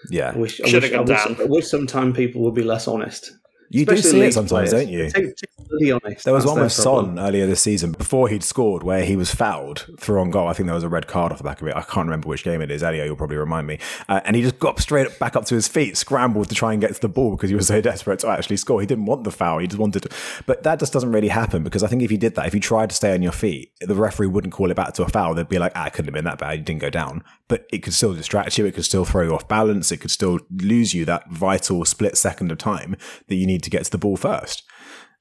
Yeah. I wish I wish, I wish. I wish sometimes people would be less honest. You do see it sometimes, players. don't you? Take, take bloody honest. There was one with problem. Son earlier this season before he'd scored where he was fouled through on goal. I think there was a red card off the back of it. I can't remember which game it is. Elio, you'll probably remind me. Uh, and he just got straight back up to his feet, scrambled to try and get to the ball because he was so desperate to actually score. He didn't want the foul. He just wanted to. But that just doesn't really happen because I think if you did that, if you tried to stay on your feet, the referee wouldn't call it back to a foul. They'd be like, ah, it couldn't have been that bad. You didn't go down. But it could still distract you. It could still throw you off balance. It could still lose you that vital split second of time that you need to get to the ball first.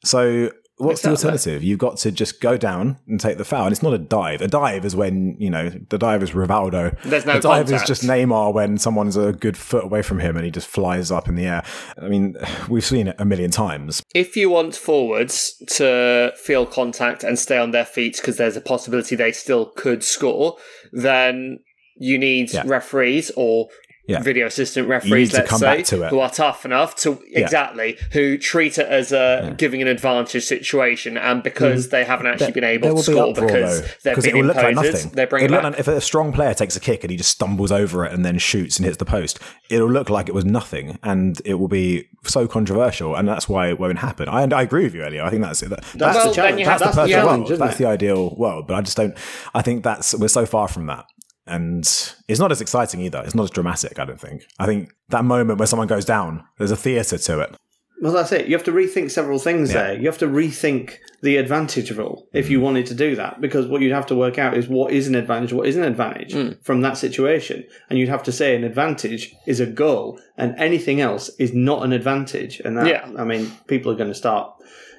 So what's the alternative? You've got to just go down and take the foul. And it's not a dive. A dive is when, you know, the dive is Rivaldo. There's no A dive is just Neymar when someone's a good foot away from him and he just flies up in the air. I mean, we've seen it a million times. If you want forwards to feel contact and stay on their feet because there's a possibility they still could score, then you need Yeah. referees or Yeah. video assistant referees, let's say, back to it. who are tough enough to exactly who treat it as a giving an advantage situation, and because mm. they haven't actually been able. To will be score because though, they've been it look like nothing. they're bringing like- if a strong player takes a kick and he just stumbles over it and then shoots and hits the post, it'll look like it was nothing, and it will be so controversial, and that's why it won't happen. I, and I agree with you, Elio. I think that's it. That, that's That's Well, the challenge. you that's the the challenge, world. That's it? the ideal world. But I just don't. I think that's we're so far from that, and it's not as exciting either. It's not as dramatic. I don't think. I think that moment where someone goes down, there's a theatre to it. Well, that's it. You have to rethink several things Yeah. there. You have to rethink the advantage rule if you mm. wanted to do that, because what you'd have to work out is what is an advantage, what isn't an advantage mm. from that situation, and you'd have to say an advantage is a goal, and anything else is not an advantage. And that, Yeah. I mean, people are going to start.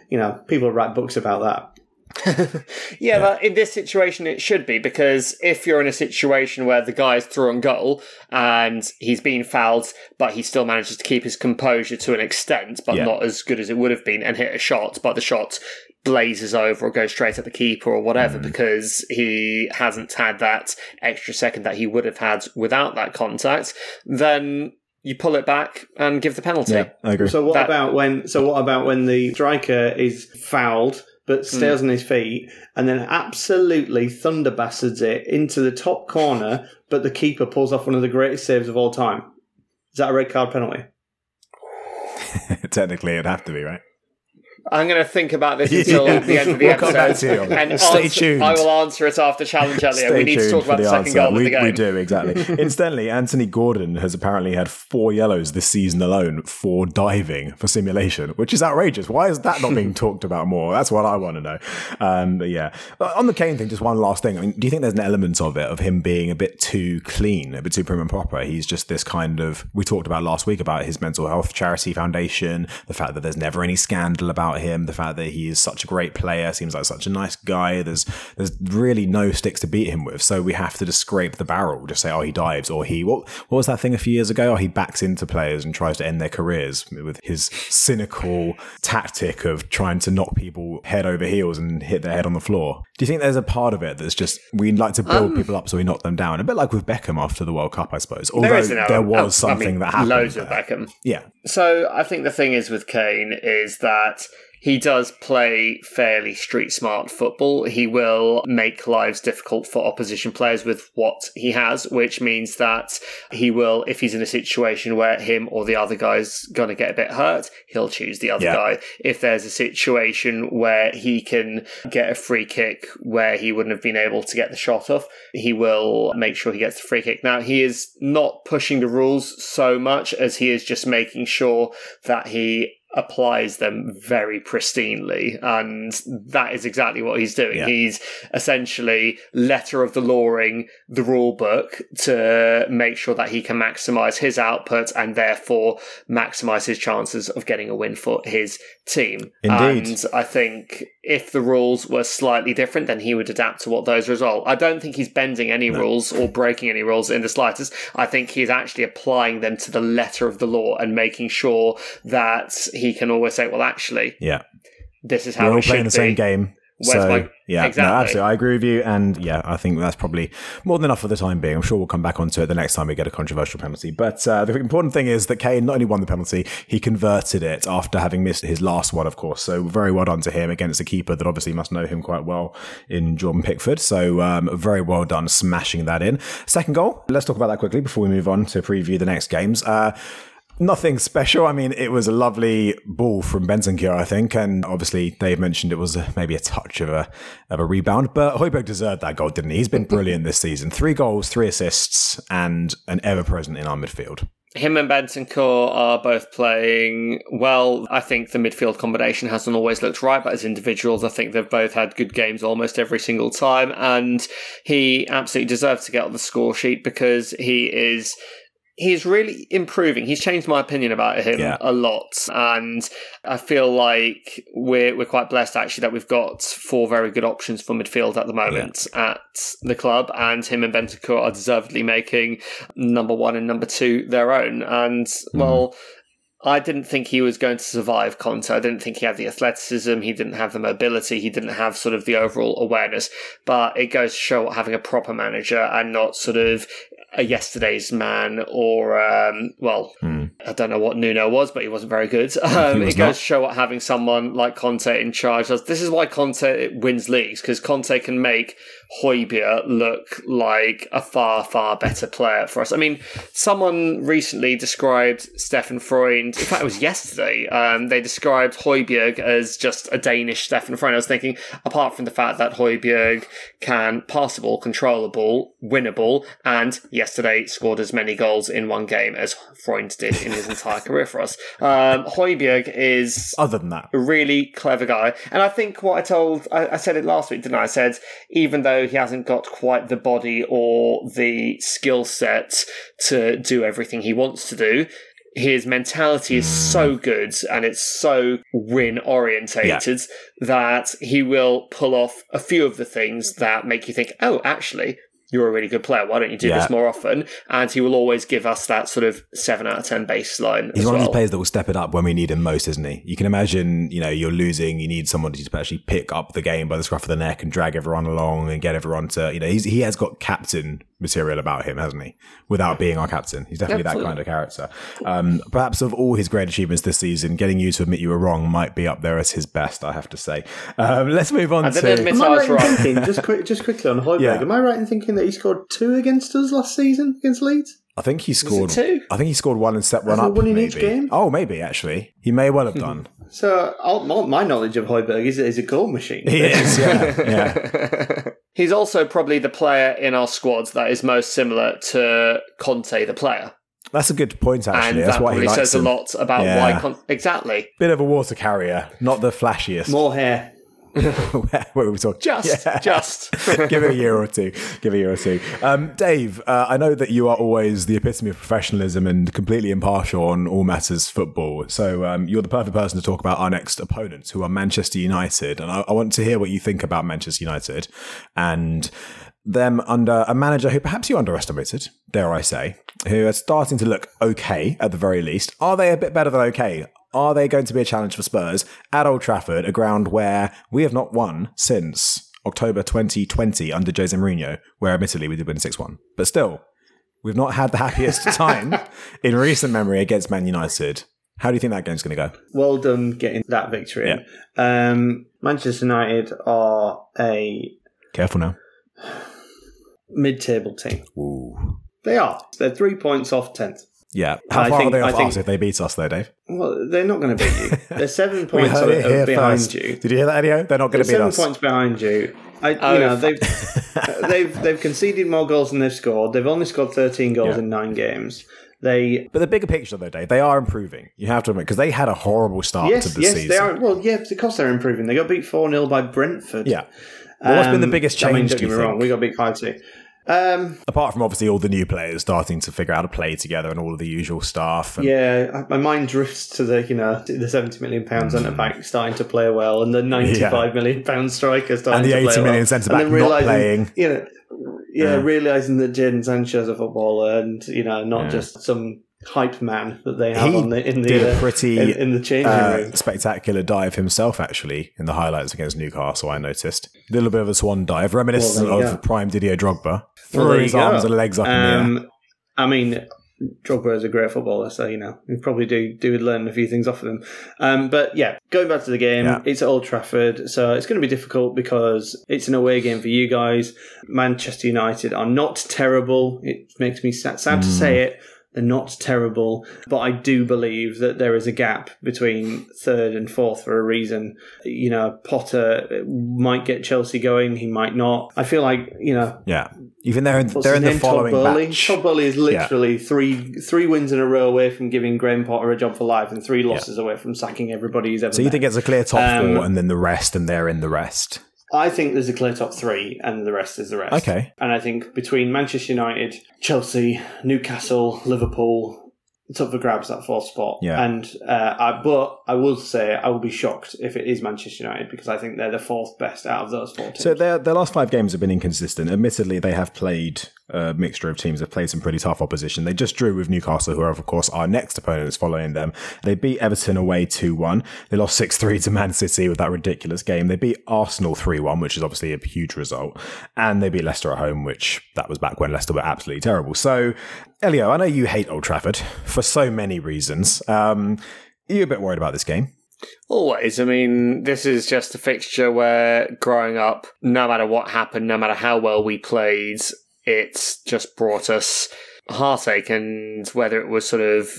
You know, people write books about that. Yeah, but in this situation, it should be because if you're in a situation where the guy's through on goal and he's been fouled, but he still manages to keep his composure to an extent, but Yeah. not as good as it would have been, and hit a shot, but the shot blazes over or goes straight at the keeper or whatever Mm. because he hasn't had that extra second that he would have had without that contact, then you pull it back and give the penalty. I agree. So what That- about when? So what about when the striker is fouled but hmm. stays on his feet and then absolutely thunderbastards it into the top corner, but the keeper pulls off one of the greatest saves of all time? Is that a red card penalty? Technically, it'd have to be right. I'm going to think about this until Yeah. the end of the We'll episode. and Stay answer- tuned. I will answer it after challenge Elio. Stay we need to talk about the, second answer. goal of we, the game. We do exactly. Incidentally, Anthony Gordon has apparently had four yellows this season alone for diving for simulation, which is outrageous. Why is that not being talked about more? That's what I want to know. Um, but yeah, on the Kane thing, just one last thing. I mean, do you think there's an element of it of him being a bit too clean, a bit too prim and proper? He's just this kind of. We talked about last week about his mental health charity foundation, the fact that there's never any scandal about him, the fact that he is such a great player, seems like such a nice guy. There's there's really no sticks to beat him with, so we have to just scrape the barrel, just say, oh, he dives, or he what what was that thing a few years ago? Oh, he backs into players and tries to end their careers with his cynical tactic of trying to knock people head over heels and hit their head on the floor. Do you think there's a part of it that's just we like to build um, people up so we knock them down? A bit like with Beckham after the World Cup, I suppose. Although There there was I something mean, that happened. Loads of. Beckham. Yeah, So I think the thing is with Kane is that he does play fairly street smart football. He will make lives difficult for opposition players with what he has, which means that he will, if he's in a situation where him or the other guy's going to get a bit hurt, he'll choose the other Yeah. guy. If there's a situation where he can get a free kick where he wouldn't have been able to get the shot off, he will make sure he gets the free kick. Now, he is not pushing the rules so much as he is just making sure that he applies them very pristinely and that is exactly what he's doing Yeah. he's essentially letter of the lawing the rule book to make sure that he can maximize his output and therefore maximize his chances of getting a win for his team Indeed. and i think if the rules were slightly different then he would adapt to what those result i don't think he's bending any rules or breaking any rules in the slightest i think he's actually applying them to the letter of the law and making sure that he can always say well actually Yeah. this is how We're all playing the same game. Where's so, my- yeah, no, absolutely. I agree with you. And yeah, I think that's probably more than enough for the time being. I'm sure we'll come back onto it the next time we get a controversial penalty. But uh, the important thing is that Kane not only won the penalty, he converted it after having missed his last one, of course. So very well done to him against a keeper that obviously must know him quite well in Jordan Pickford. So um, very well done smashing that in. Second goal. Let's talk about that quickly before we move on to preview the next games. Uh, Nothing special. I mean, it was a lovely ball from Benson Bentancur, I think, and obviously Dave mentioned it was maybe a touch of a of a rebound, but Højbjerg deserved that goal, didn't he? He's been brilliant this season. Three goals, three assists, and an ever present in our midfield. him and Bentancur are both playing well. I think the midfield combination hasn't always looked right, but as individuals, I think they've both had good games almost every single time. And he absolutely deserves to get on the score sheet because he is. He's really improving. He's changed my opinion about him Yeah. a lot, and I feel like we're we're quite blessed actually that we've got four very good options for midfield at the moment at the club, and him and Bentancur are deservedly making number one and number two their own. And mm-hmm. well, I didn't think he was going to survive Conte. I didn't think he had the athleticism, he didn't have the mobility, he didn't have sort of the overall awareness. But it goes to show what having a proper manager and not sort of a yesterday's man or um, well, I don't know what Nuno was, but he wasn't very good. Um, was it goes not. to show what having someone like Conte in charge does. This is why Conte wins leagues because Conte can make Højbjerg look like a far, far better player for us. I mean, someone recently described Stefan Freund, in fact, it was yesterday, um, they described Højbjerg as just a Danish Stefan Freund. I was thinking, apart from the fact that Højbjerg can passable the winnable the ball, win a ball, and yesterday scored as many goals in one game as Freund did in his entire career for us. Um, Højbjerg is Other than that, a really clever guy. And I think what I told, I, I said it last week, didn't I? I said, even though he hasn't got quite the body or the skill set to do everything he wants to do, his mentality is so good and it's so win orientated that he will pull off a few of the things that make you think, oh, actually, you're a really good player. Why don't you do Yeah. this more often? And he will always give us that sort of seven out of ten baseline. He's as one of well. these players that will step it up when we need him most, isn't he? You can imagine, you know, you're losing, you need someone to actually pick up the game by the scruff of the neck and drag everyone along and get everyone to, you know, he's, he has got captain material about him, hasn't he? Without being our captain. He's definitely that kind of character. Um, perhaps of all his great achievements this season, getting you to admit you were wrong might be up there as his best, I have to say. Um, let's move on I to. admit Am I I was right in wrong. thinking, just quick, just quickly on Højbjerg, Yeah. am I right in thinking that he scored two against us last season against Leeds? I think he scored. two? I think he scored one and set one up. one in maybe. each game? Oh, maybe actually. He may well have done. So all, my, my knowledge of Højbjerg is, is a goal machine. He is, yeah. yeah. He's also probably the player in our squads that is most similar to Conte, the player, That's a good point, actually. and That's that why he says him. a lot about Yeah. why. Con- exactly, Bit of a water carrier, not the flashiest. More hair. what were we talking? just, Yeah. just. Give it a year or two. Give it a year or two. Um, Dave, uh, I know that you are always the epitome of professionalism and completely impartial on all matters football. So um, you're the perfect person to talk about our next opponents, who are Manchester United. And I, I want to hear what you think about Manchester United and them under a manager who perhaps you underestimated, dare I say, who are starting to look okay at the very least. Are they a bit better than okay? Are they going to be a challenge for Spurs at Old Trafford, a ground where we have not won since October 2020 under Jose Mourinho, where admittedly we did win 6 1. But still, we've not had the happiest time in recent memory against Man United. How do you think that game's going to go? Well done getting that victory in. Um, Manchester United are a Careful now. mid-table team. Ooh. They are. They're three points off tenth. Yeah. How I far think- are they I off think- us if they beat us, though, Dave? Well, they're not going to beat you. They're seven points heard it of- here behind first. you. Did you hear that, Elio? They're not going to beat seven us. points behind you. I, Oh, you know, they've they've they've conceded more goals than they've scored. They've only scored thirteen goals Yeah. in nine games. They But the bigger picture, though, Dave, they are improving. You have to admit, because they had a horrible start to yes, the yes, season. they are. Well, yeah, of course they're improving. They got beat four 0 by Brentford. Yeah. Well, what's been the Um, biggest I mean, change, don't do get you me wrong, we got beat five two. Um, Apart from obviously all the new players starting to figure out how to play together and all of the usual stuff. And yeah, my mind drifts to the you know the seventy million pound centre back starting to play well, and the ninety-five million pound striker starting And the to play 80 million well. centre back not playing. You know, yeah, Yeah. realizing that Jadon Sancho's a footballer, and you know, not Yeah. just some hype man that they have He on the in the did a uh, pretty, in, in the changing uh, room. spectacular dive himself, actually, in the highlights against Newcastle, I noticed. A little bit of a swan dive, reminiscent Well, of go. prime Didier Drogba. Threw Well, his go. arms and legs up in the air. Um, I mean, Drogba is a great footballer, so you know you probably do do learn a few things off of him. Um, but yeah, going back to the game, Yeah. it's at Old Trafford, so it's going to be difficult because it's an away game for you guys. Manchester United are not terrible. It makes me sad, sad to Hmm. say it. They're not terrible, but I do believe that there is a gap between third and fourth for a reason. You know, Potter might get Chelsea going, he might not. I feel like, you know, Yeah. Even they're in, they're in the name? following Todd Boehly. batch. Todd Boehly is literally three three wins in a row away from giving Graham Potter a job for life, and three losses away from sacking everybody he's ever. So you met. think it's a clear top Um, four and then the rest, and they're in the rest? I think there's a clear top three, and the rest is the rest. Okay. And I think between Manchester United, Chelsea, Newcastle, Liverpool. It's up for grabs that fourth spot, Yeah. And uh, I, but I will say I will be shocked if it is Manchester United because I think they're the fourth best out of those four teams. So their their last five games have been inconsistent. Admittedly, they have played a mixture of teams. They've played some pretty tough opposition. They just drew with Newcastle, who are of course our next opponents following them. They beat Everton away two one. They lost six three to Man City with that ridiculous game. They beat Arsenal three one, which is obviously a huge result, and they beat Leicester at home, which that was back when Leicester were absolutely terrible. So, Elio, I know you hate Old Trafford for so many reasons. Um, are you a bit worried about this game? Always. I mean, this is just a fixture where growing up, no matter what happened, no matter how well we played, it's just brought us heartache. And whether it was sort of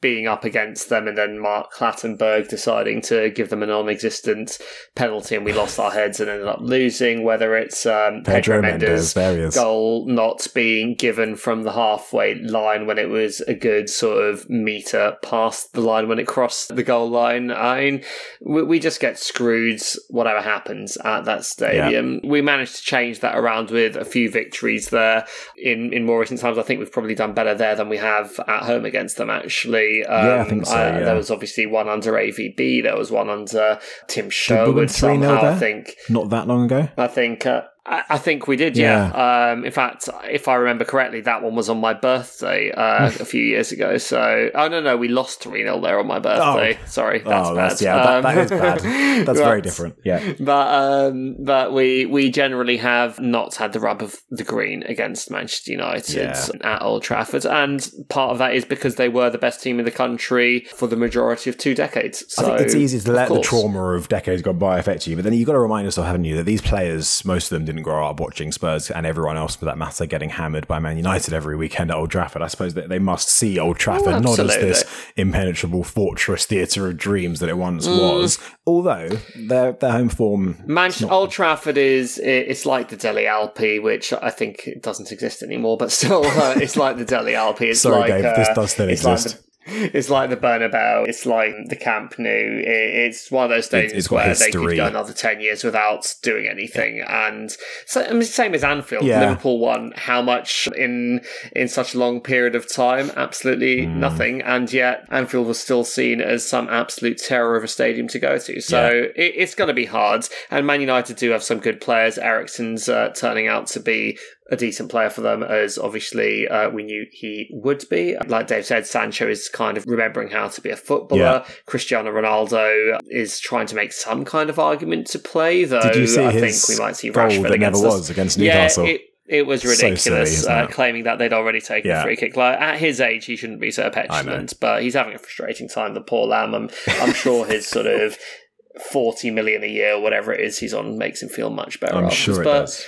being up against them and then Mark Clattenburg deciding to give them a non existent penalty and we lost our heads and ended up losing, whether it's um, Pedro Pedro Mendes, Mendes' there he is. goal not being given from the halfway line when it was a good sort of meter past the line when it crossed the goal line. I mean, we, we just get screwed whatever happens at that stadium. We managed to change that around with a few victories there in, in more recent times. I think we've probably done better there than we have at home against them, actually. Um, Yeah, I think so, yeah. There was obviously one under AVB, there was one under Tim Sherwood 3-0 somehow. I think. Not that long ago. I think uh, I, I think we did. Yeah. Um, in fact, if I remember correctly, that one was on my birthday uh, a few years ago. So, oh no, no, we lost three 0 there on my birthday. Sorry, that's oh, bad. that's, yeah, that, that Um, is bad. That's very different. Yeah. But um, but we we generally have not had the rub of the green against Manchester United Yeah. at Old Trafford, and part of that is because they were the best team in the country for the majority of two decades. So I think it's easy to let the trauma of decades gone by affect you, but then you've got to remind yourself, haven't you, that these players, most of them didn't grow up watching Spurs and everyone else for that matter getting hammered by Man United every weekend at Old Trafford. I suppose that they must see Old Trafford Oh, not as this impenetrable fortress theatre of dreams that it once Mm. was, although their, their home form. Manchester Old Trafford is it's like the Delle Alpi, which I think it doesn't exist anymore, but still, uh, it's like the Delle Alpi. It's Sorry, like, Dave, uh, this does still it's like exist. the- it's like the Bernabeu. It's like the Camp Nou. It, it's one of those things it's got where they could go another ten years without doing anything. And so, I mean, same as Anfield. Yeah. Liverpool won how much in in such a long period of time? Absolutely Hmm. nothing. And yet Anfield was still seen as some absolute terror of a stadium to go to. So Yeah. it, it's going to be hard. And Man United do have some good players. Eriksen's uh, turning out to be a decent player for them, as obviously uh, we knew he would be. Like Dave said, Sancho is kind of remembering how to be a footballer. Yeah. Cristiano Ronaldo is trying to make some kind of argument to play, though Did you see I his think we might see goal Rashford that never us. was against Newcastle? Yeah, it, It was So silly, ridiculous uh, claiming that they'd already taken Yeah. a free kick. Like at his age, he shouldn't be so petulant, but he's having a frustrating time. The poor lamb. I'm, I'm sure his sort of forty million a year, whatever it is he's on, makes him feel much better. I'm afterwards. sure it but does.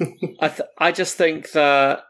I th- I just think that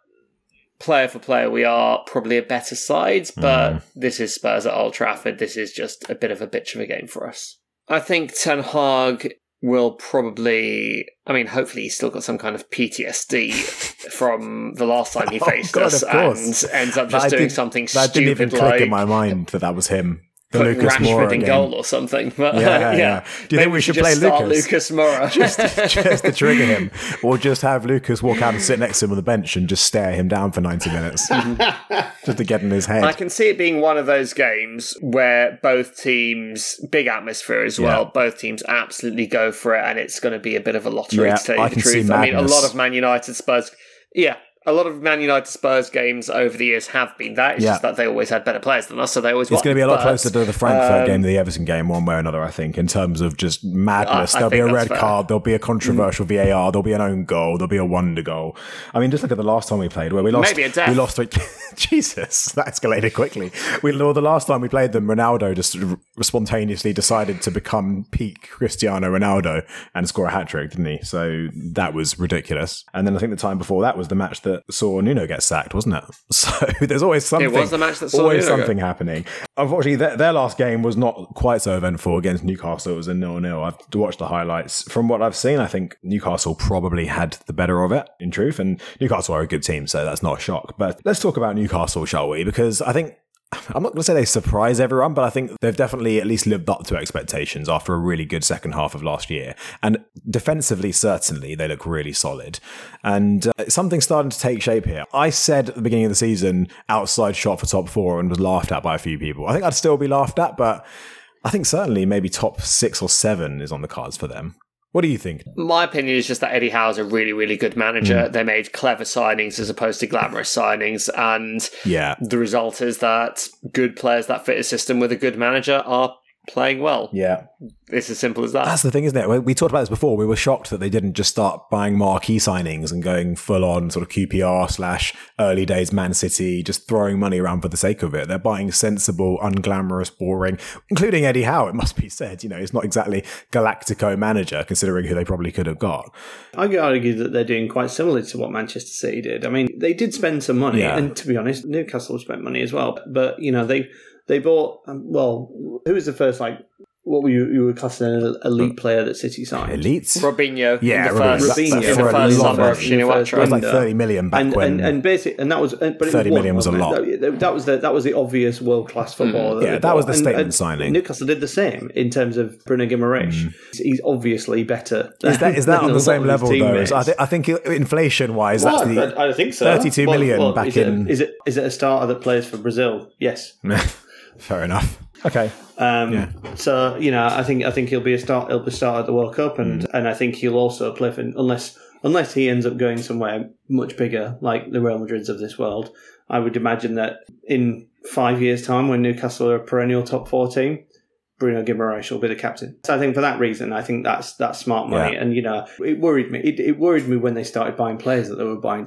player for player, we are probably a better side, but Mm. this is Spurs at Old Trafford. This is just a bit of a bitch of a game for us. I think Ten Hag will probably. I mean, hopefully, he's still got some kind of PTSD from the last time he Oh, faced God, us and ends up That just doing didn't- something That didn't even stupid click in my mind that that was him. The put Lucas Rashford Moura in goal or something. But Yeah, yeah, yeah, yeah. Do you Maybe think we should play Lucas? Lucas just, just to trigger him, or just have Lucas walk out and sit next to him on the bench and just stare him down for ninety minutes, just to get in his head. I can see it being one of those games where both teams, big atmosphere as well, Yeah. both teams absolutely go for it, and it's going to be a bit of a lottery Yeah, to tell you I the can see truth. I mean, a lot of Man United Spurs, yeah, a lot of Man United Spurs games over the years have been that. It's Yeah. just that they always had better players than us, so they always It's going to be a lot But, closer to the Frankfurt um, game than the Everton game, one way or another, I think, in terms of just madness. I- I there'll be a red fair. card, there'll be a controversial VAR, there'll be an own goal, there'll be a wonder goal. I mean, just look at the last time we played, where we lost. Maybe a death. We lost. Jesus, that escalated quickly. We well, the last time we played them, Ronaldo just r- spontaneously decided to become peak Cristiano Ronaldo and score a hat trick, didn't he? So that was ridiculous. And then I think the time before that was the match that saw Nuno get sacked, wasn't it? So there's always something. It was the match that saw always Nuno go. something happening. Unfortunately, their, their last game was not quite so eventful against Newcastle. It was a nil-nil. I've watched the highlights. From what I've seen, I think Newcastle probably had the better of it, in truth. And Newcastle are a good team, so that's not a shock. But let's talk about Newcastle, shall we? Because I think I'm not going to say they surprise everyone, but I think they've definitely at least lived up to expectations after a really good second half of last year. And defensively, certainly, they look really solid. And uh, something's starting to take shape here. I said at the beginning of the season, outside shot for top four and was laughed at by a few people. I think I'd still be laughed at, but I think certainly maybe top six or seven is on the cards for them. What do you think? My opinion is just that Eddie Howe's a really, really good manager. Mm. They made clever signings as opposed to glamorous signings, and Yeah. the result is that good players that fit a system with a good manager are playing well. Yeah. It's as simple as that. That's the thing, isn't it? We- We talked about this before. We were shocked that they didn't just start buying marquee signings and going full on sort of QPR slash early days Man City, just throwing money around for the sake of it. They're buying sensible, unglamorous, boring, including Eddie Howe, it must be said. You know, it's not exactly Galactico manager, considering who they probably could have got. I could argue that they're doing quite similar to what Manchester City did. I mean, they did spend some money, Yeah. and to be honest, Newcastle spent money as well. But you know, they they bought. Um, well, who was the first like? What were you you were classing an elite player that City signed? Elites? Robinho Yeah, in the Robinho. first, That's- in that's the for a first lot summer of of money. Shinawatra. It was like window. 30 million back and, when. and and basic and that was and- but it 30 was million was a lot. wasn't it? That, that was the that was the obvious world class footballer. Mm. Yeah, they that was bought. the statement signing. Newcastle did the same in terms of Bruno Guimaraes. He's obviously better. is that, is that on the same level, though? So I, th- I think inflation wise, that's the. I, I think so. 32 million back is it, in- Is it is it a starter that plays for Brazil? Yes. Fair enough. Okay. Um, Yeah. So you know, I think I think he'll be a start. He'll be start at the World Cup, and Mm. and I think he'll also play for unless unless he ends up going somewhere much bigger, like the Real Madrids of this world. I would imagine that in five years' time, when Newcastle are a perennial top four team, Bruno Guimaraes will be the captain. So I think for that reason, I think that's that's smart money. Yeah. And you know, it worried me. It, it worried me when they started buying players that they were buying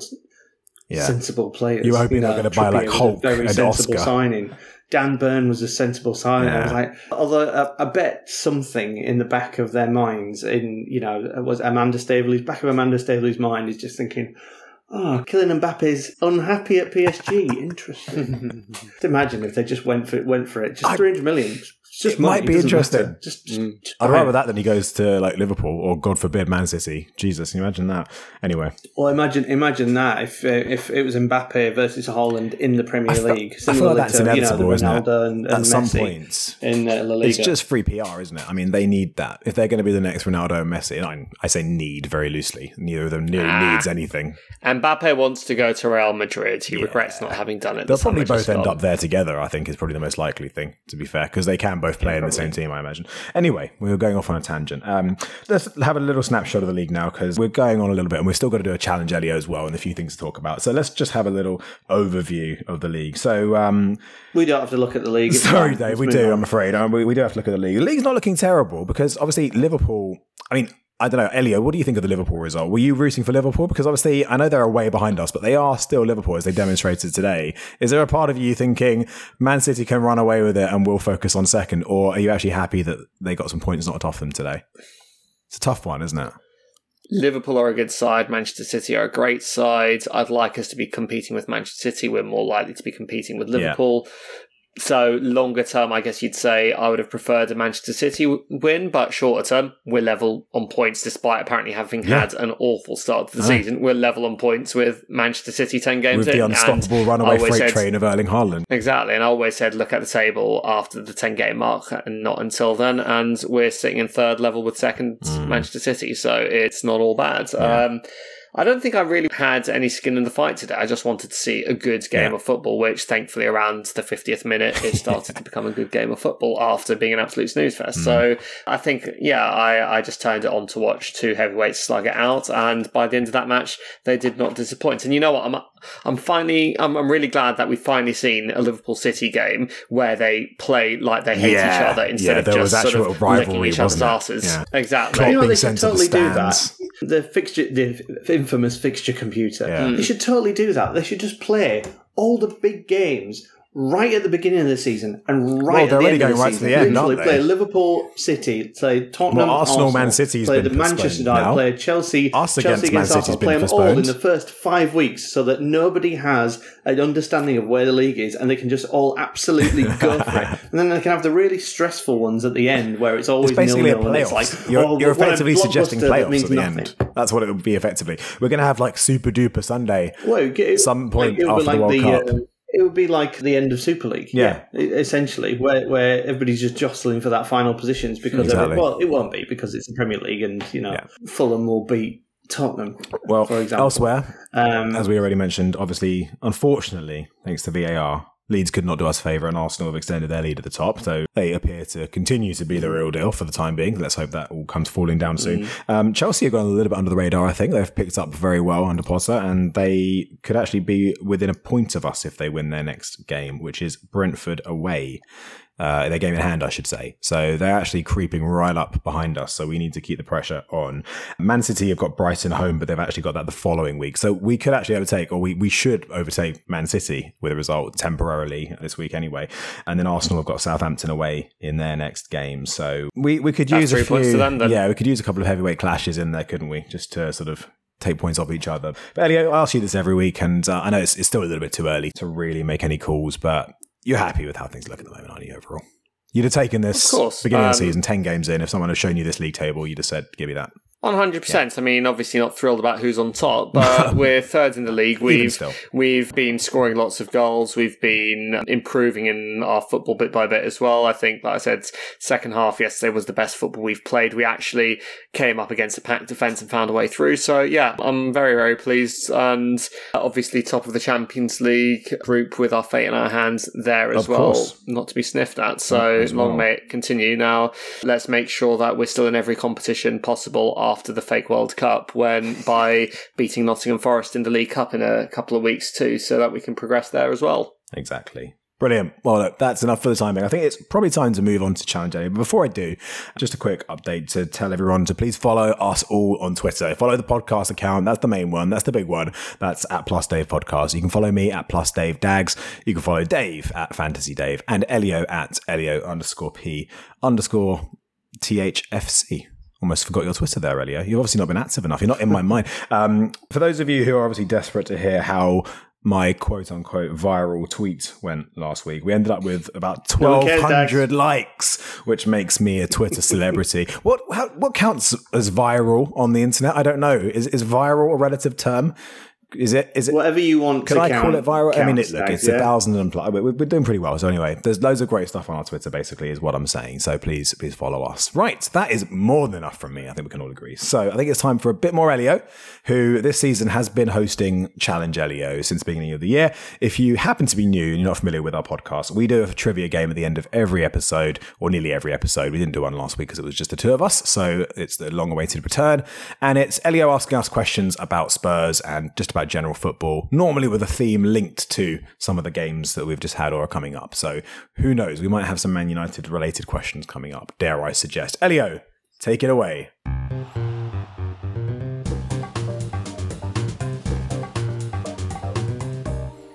Yeah. sensible players. You were hoping they're know, gonna buy, like, Trippier was a Hulk very and sensible Oscar. signing. Dan Burn was a sensible signing. I was like, although I, I bet something in the back of their minds, in you know, was Amanda Staveley's back of Amanda Staveley's mind is just thinking. Oh, Kylian Mbappe's unhappy at PSG. Interesting. Imagine if they just went for it. Went for it. Just I- three hundred million. It's just It might be interesting. Just, just, just I'd rather that than he goes to like Liverpool or God forbid Man City. Jesus, can you imagine that? Anyway, Well, imagine imagine that if uh, if it was Mbappe versus Haaland in the Premier I feel- League, I feel like that's to you know, inevitable, isn't it? Ronaldo and, and at some Messi point, in uh, La Liga. it's just free PR, isn't it? I mean, they need that if they're going to be the next Ronaldo and Messi. And I, I say need very loosely. Neither of them nearly Ah. needs anything. Mbappe wants to go to Real Madrid. He regrets not having done it. They'll the probably both end gone. up there together. I think is probably the most likely thing. To be fair, because they can both play in the same team, I imagine. Anyway, we were going off on a tangent. Um, let's have a little snapshot of the league now because we're going on a little bit, and we're still got to do a challenge Elio as well, and a few things to talk about. So let's just have a little overview of the league. So um, we don't have to look at the league. Sorry. Dave, we do. on. I'm afraid. Um, we, we do have to look at the league. The league's not looking terrible because obviously Liverpool. I mean, I don't know, Elio, what do you think of the Liverpool result? Were you rooting for Liverpool? Because obviously, I know they're way behind us, but they are still Liverpool as they demonstrated today. Is there a part of you thinking Man City can run away with it and we'll focus on second? Or are you actually happy that they got some points knocked off them today? It's a tough one, isn't it? Liverpool are a good side. Manchester City are a great side. I'd like us to be competing with Manchester City. We're more likely to be competing with Liverpool. So longer term, I guess you'd say I would have preferred a Manchester City w- win, but shorter term, we're level on points despite apparently having Yeah. had an awful start to the season. We're level on points with Manchester City ten games With in. the unstoppable runaway freight said- train of Erling Haaland. Exactly, and I always said look at the table after the ten game mark, and not until then. And we're sitting in third level with second Mm. Manchester City, so it's not all bad. Um, I don't think I really had any skin in the fight today. I just wanted to see a good game Yeah. of football, which thankfully around the 50th minute it started to become a good game of football after being an absolute snooze fest. Mm. So I think, yeah, I, I just turned it on to watch two heavyweights slug it out, and by the end of that match, they did not disappoint. And you know what? I'm I'm finally I'm, I'm really glad that we've finally seen a Liverpool City game where they play like they hate Yeah. each other instead Yeah, of just was sort of rivalry, licking each other's wasn't asses. Yeah. Exactly. Klopp You know, they sent should the totally do that. The fixture, the infamous fixture computer. Yeah. They should totally do that. They should just play all the big games right at the beginning of the season and right Well, at the end of the right to season. the end, Literally aren't they? play Liverpool, City, play Tottenham, Well, Arsenal, Man City, play the Manchester United, play Chelsea, Us Chelsea against Arsenal. Play them all in the first five weeks so that nobody has an understanding of where the league is and they can just all absolutely go for it. And then they can have the really stressful ones at the end where it's always It's basically a and it's playoffs. like, you're oh, you're effectively suggesting playoffs at the nothing. end. That's what it would be effectively. We're going to have like super duper Sunday. Well, it, it, Some point it would after the World Cup. uh, it would be like the end of Super League. Yeah. essentially, where where everybody's just jostling for that final positions because Exactly. well, it won't be because it's the Premier League, and you know Yeah. Fulham will beat Tottenham. Well, for example. elsewhere, Um, as we already mentioned, obviously, unfortunately, thanks to VAR, Leeds could not do us a favour, and Arsenal have extended their lead at the top, so they appear to continue to be the real deal for the time being. Let's hope that all comes falling down soon. Um, Chelsea have gone a little bit under the radar. I think they've picked up very well under Potter, and they could actually be within a point of us if they win their next game, which is Brentford away. Uh, their game in hand, I should say. So they're actually creeping right up behind us. So we need to keep the pressure on. Man City have got Brighton home, but they've actually got that the following week. So we could actually overtake, or we, we should overtake Man City with a result temporarily this week anyway. And then Arsenal have got Southampton away in their next game. So we, we could That's use a few. them. Yeah, we could use a couple of heavyweight clashes in there, couldn't we? Just to sort of take points off each other. But Elio, I ask you this every week, and uh, I know it's, it's still a little bit too early to really make any calls, but you're happy with how things look at the moment, aren't you, overall? You'd have taken this Of course, beginning of the um, season, 10 games in. If someone had shown you this league table, you'd have said, give me that. One hundred percent. I mean, obviously not thrilled about who's on top, but we're third in the league. We've we've been scoring lots of goals. We've been improving in our football bit by bit as well. I think, like I said, second half yesterday was the best football we've played. We actually came up against a packed defence and found a way through. So yeah, I'm very very pleased, and obviously top of the Champions League group with our fate in our hands there as Of well, course. not to be sniffed at. So well. long may it continue. Now let's make sure that we're still in every competition possible after the fake World Cup when by beating Nottingham Forest in the League Cup in a couple of weeks too, so that we can progress there as well. Exactly. Brilliant. Well, look, that's enough for the time being. I think it's probably time to move on to Challenge Day. But before I do, just a quick update to tell everyone to please follow us all on Twitter. Follow the podcast account. That's the main one. That's the big one. That's at Plus Dave Podcast. You can follow me at Plus Dave Dags. You can follow Dave at Fantasy Dave and Elio at Elio underscore P underscore THFC. Almost forgot your Twitter there, earlier. You've obviously not been active enough. You're not in my mind. Um, for those of you who are obviously desperate to hear how my quote unquote viral tweet went last week, we ended up with about No 1,200 likes, which makes me a Twitter celebrity. what how, what counts as viral on the internet? I don't know. Is, is viral a relative term? Is it? Is it? whatever you want. Can to I count, call it viral? I mean, it, look, it's a yeah? thousand and plus. We're, we're doing pretty well. So anyway, there's loads of great stuff on our Twitter. Basically, is what I'm saying. So please, please follow us. Right, that is more than enough from me. I think we can all agree. So I think it's time for a bit more Elio, who this season has been hosting Challenge Elio since the beginning of the year. If you happen to be new and you're not familiar with our podcast, we do a trivia game at the end of every episode, or nearly every episode. We didn't do one last week because it was just the two of us. So it's the long-awaited return, and it's Elio asking us questions about Spurs and just about general football normally with a theme linked to some of the games that we've just had or are coming up. So who knows? We might have some Man United related questions coming up, dare I suggest. Elio, take it away.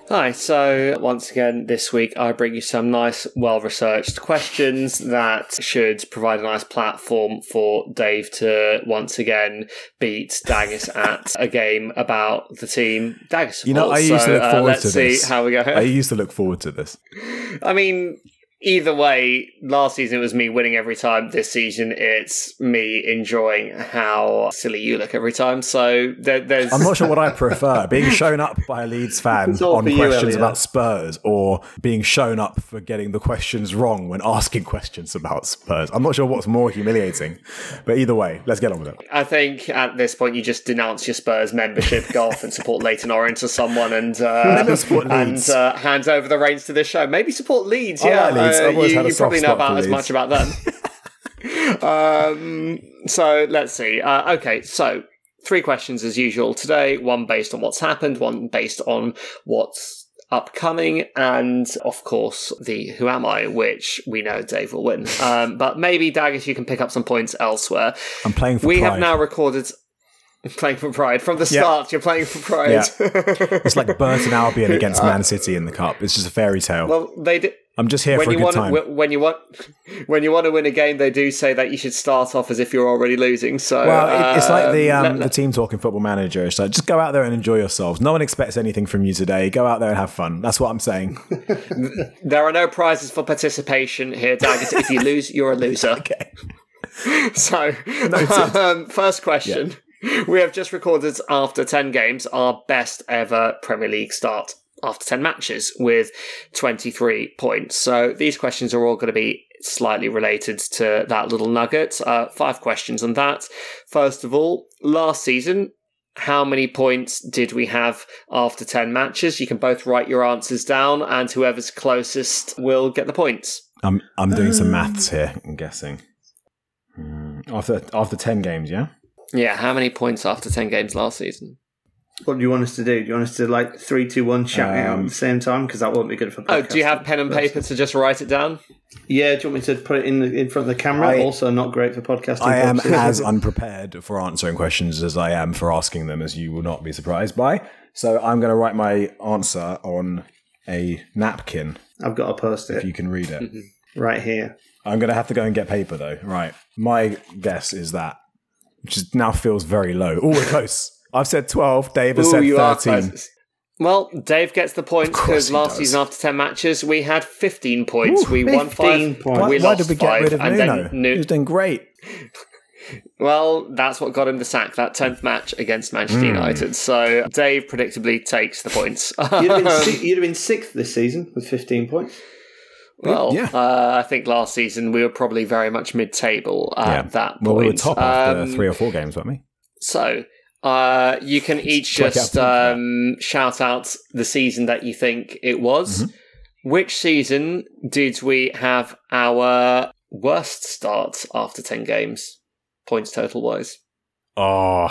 Hi, so once again this week I bring you some nice, well researched questions that should provide a nice platform for Dave to once again beat Daggis at a game about the team Daggis You know, I supports. used to So, look uh, forward let's to see this. how we go. I used to look forward to this. I mean, either way, last season it was me winning every time. This season it's me enjoying how silly you look every time. So there, there's. I'm not sure what I prefer: being shown up by a Leeds fan on for you, questions about Spurs, or being shown up for getting the questions wrong when asking questions about Spurs. I'm not sure what's more humiliating, but either way, let's get on with it. I think at this point you just denounce your Spurs membership, golf, and support Leyton Orient to someone, and uh, Maybe I'll support and uh, hand over the reins to this show. Maybe support Leeds. Yeah, like Uh, I've always you, had a you probably know about as much about them. um, so let's see. Uh, okay, so three questions as usual today. One based on what's happened. One based on what's upcoming, and of course the Who Am I, which we know Dave will win. Um, but maybe Daggers, you can pick up some points elsewhere. I'm playing for We pride. have now recorded. Playing for pride from the Yeah. start. You're playing for pride. It's like Burton Albion against Man City in the cup. It's just a fairy tale. well, they do, I'm just here when for a you good want time. when you want when you want to win a game, they do say that you should start off as if you're already losing. So Well, it- it's like the um, the team talking football manager. It's like just go out there and enjoy yourselves. No one expects anything from you today. Go out there and have fun. That's what I'm saying. there are no prizes for participation here, Daggett. if you lose, you're a loser. okay. So, um, first question. We have just recorded after 10 games our best ever Premier League start after 10 matches with 23 points. So these questions are all going to be slightly related to that little nugget. Uh, five questions on that. First of all, last season, how many points did we have after 10 matches? You can both write your answers down, and whoever's closest will get the points. I'm I'm doing some maths here. I'm guessing. Hmm, After after ten games, yeah. Yeah, how many points after 10 games last season? What do you want us to do? Do you want us to like three, two, one, shout it out at Um, the same time? Because that won't be good for. Podcasting. Oh, do you have pen and paper to just write it down? Yeah. Do you want me to put it in the, in front of the camera? I- also, not great for podcasting. I am as unprepared for answering questions as I am for asking them, as you will not be surprised by. So I'm going to write my answer on a napkin. I've got to post it. If you can read it. right here. I'm going to have to go and get paper though. Right. My guess is that, which is, now feels very low. Oh, we're close. I've said 12. Dave has Ooh, said you are 13. close. Well, Dave gets the points because last does. season after 10 matches, we had 15 points. Ooh, we won 15 five. points. We why lost did we get five, rid of and Nuno? then Nu- He was doing great. Well, that's what got him the sack, that 10th match against. Manchester hmm. United. So Dave predictably takes the points. You'd have, been si- you'd have been sixth this season with 15 points. Well, Yeah. uh, I think last season we were probably very much mid table at that point. Well, we were top after Um, three or four games, weren't we? So, uh, you can each just a point for um, shout out the season that you think it was. Mm-hmm. Which season did we have our worst start after 10 games, points total wise? Oh,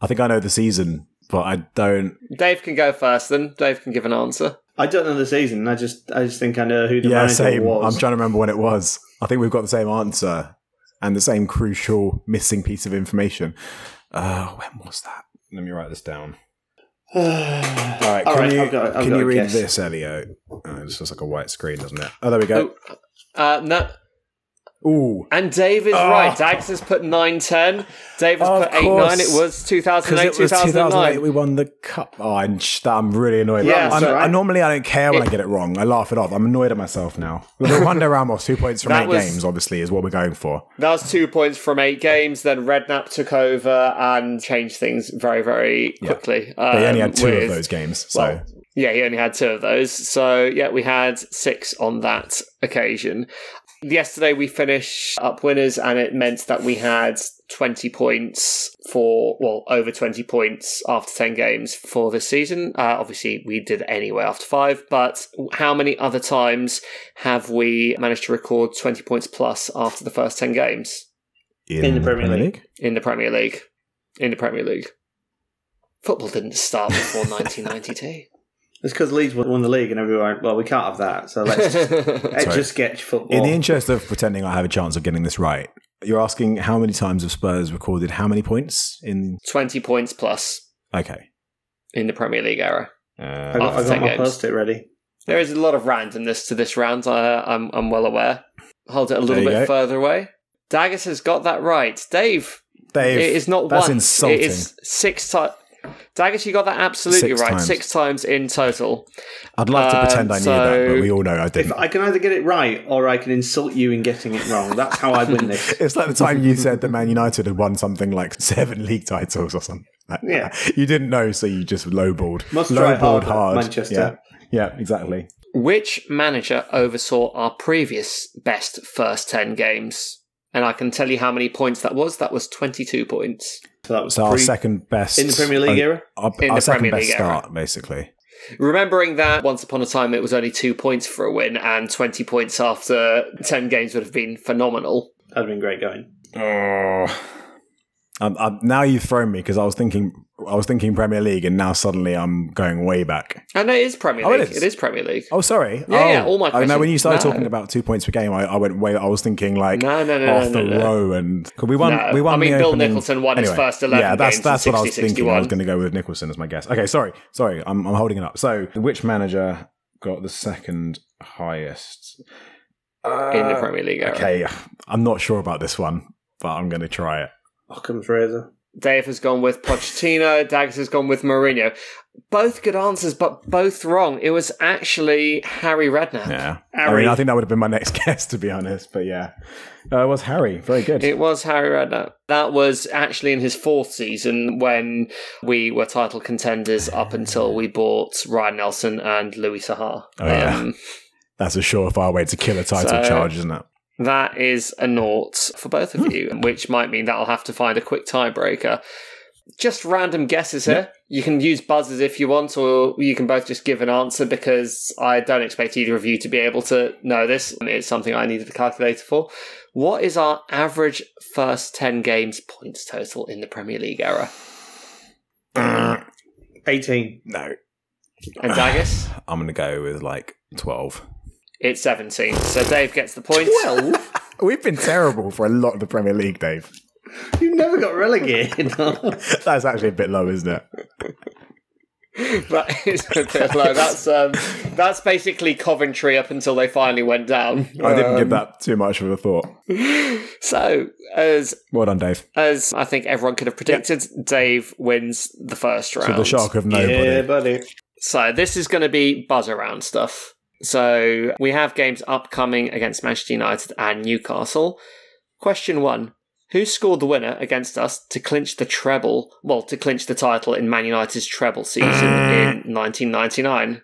I think I know the season, but I don't. Dave can go first then. Dave can give an answer. I don't know the season. I just I just think I know who the Yeah, manager same. was. I'm trying to remember when it was. I think we've got the same answer and the same crucial missing piece of information. Uh, when was that? Let me write this down. All right, All can right, you, I've got- can you read guess. this, Elio? Oh, it's just looks like a white screen, doesn't it? Oh, there we go. Oh, uh, no. Ooh, And Dave is Oh. right. Dags has put 9 10. Dave has Of put 8 9. It was 2008 it was 2008 2009. we won the cup. Oh, I'm, I'm really annoyed. Yeah, I'm, that's I normally I don't care when It- I get it wrong. I laugh it off. I'm annoyed at myself now. The Juande Ramos two points from eight was- games, obviously, is what we're going for. That was two points from eight games. Then Redknapp took over and changed things very, very quickly. But he only had um, two of those games, so well, yeah, he only had two of those. So yeah, we had six on that occasion. Yesterday we finished up winners, and it meant that we had 20 points for, well, over 20 points after 10 games for this season. Uh, obviously, we did it anyway after five, but how many other times have we managed to record 20 points plus after the first 10 games In the Premier League. in the Premier League? In the Premier League. Football didn't start before 1992. It's because Leeds won the league, and everyone well, we can't have that. So let's just, let's just sketch football. In the interest of pretending I have a chance of getting this right, you're asking how many times have Spurs recorded how many points in? 20 points plus Okay, in the Premier League era. I Uh, got, I got my games. post it ready. There is a lot of randomness to this round. I, I'm I'm well aware. Hold it a little bit go. further away. Daggers has got that right. Dave, Dave, it is not that's once. insulting. It is six times. Daggers, you got that absolutely Six right. times. Six times in total. I'd love to um, pretend I knew so- that, but we all know I If didn't. I can either get it right or I can insult you in getting it wrong. That's how I win this. It's like the time you said that Man United had won something like seven league titles or something. Like Yeah. you didn't know, so you just lowballed. Must try lowballed harder, Manchester. Yeah. yeah, exactly. Which manager oversaw our previous best first 10 games? And I can tell you how many points that was. That was 22 points. So that was So our second best in the Premier League uh, era. Our, In our the second Premier best League era. start, basically. Remembering that once upon a time it was only two points for a win, and 20 points after 10 games would have been phenomenal. That'd been great going. Oh. Um, um, now you've thrown me because I was thinking, I was thinking Premier League, and now suddenly I'm going way back. And it is Premier Oh, League. is? it is Premier League. Oh, sorry. Yeah, oh, yeah, all my I know when you started no. talking about two points per game, I, I went way. I was thinking like No, no, no, no, Arthur no, no. Rowe and could we won. We won. I mean, the Bill opening- Nicholson won his first 11 Yeah, that's that's what I was 60, thinking. I was going to go with Nicholson as my guess. Okay, sorry, sorry. I'm I'm holding it up. So, which manager got the second highest in the Uh, Premier League era. Okay, I'm not sure about this one, but I'm going to try it. Occam's razor. Dave has gone with Pochettino. Dags has gone with Mourinho. Both good answers, but both wrong. It was actually Harry Redknapp. Yeah, I Harry. mean, I think that would have been my next guess, to be honest. But yeah, uh, it was Harry. Very good. It was Harry Redknapp. That was actually in his fourth season when we were title contenders up until we bought Ryan Nelsen and Louis Saha. Oh, yeah. Um, That's a surefire way to kill a title So- charge, isn't it? That is a naught for both of hmm. you, which might mean that I'll have to find a quick tiebreaker. Just random guesses here. You can use buzzers if you want, or you can both just give an answer because I don't expect either of you to be able to know this. It's something I needed a calculator for. What is our average first 10 games points total in the Premier League era? Uh, 18. No, And Daggis? I'm going to go with like 12. It's 17. So Dave gets the point. 12? We've been terrible for a lot of the Premier League, Dave. you never got relegated. That's actually a bit low, isn't it? That is a bit low. That's um, that's basically Coventry up until they finally went down. I didn't give Um, that too much of a thought. So, as Well done, Dave. as I think everyone could have predicted, Dave wins the first round. So the shock of nobody. yeah, buddy. So this is going to be buzz around stuff. So we have games upcoming against Manchester United and Newcastle. Question one. Who scored the winner against us to clinch the treble, well, to clinch the title in Man United's treble season in 1999?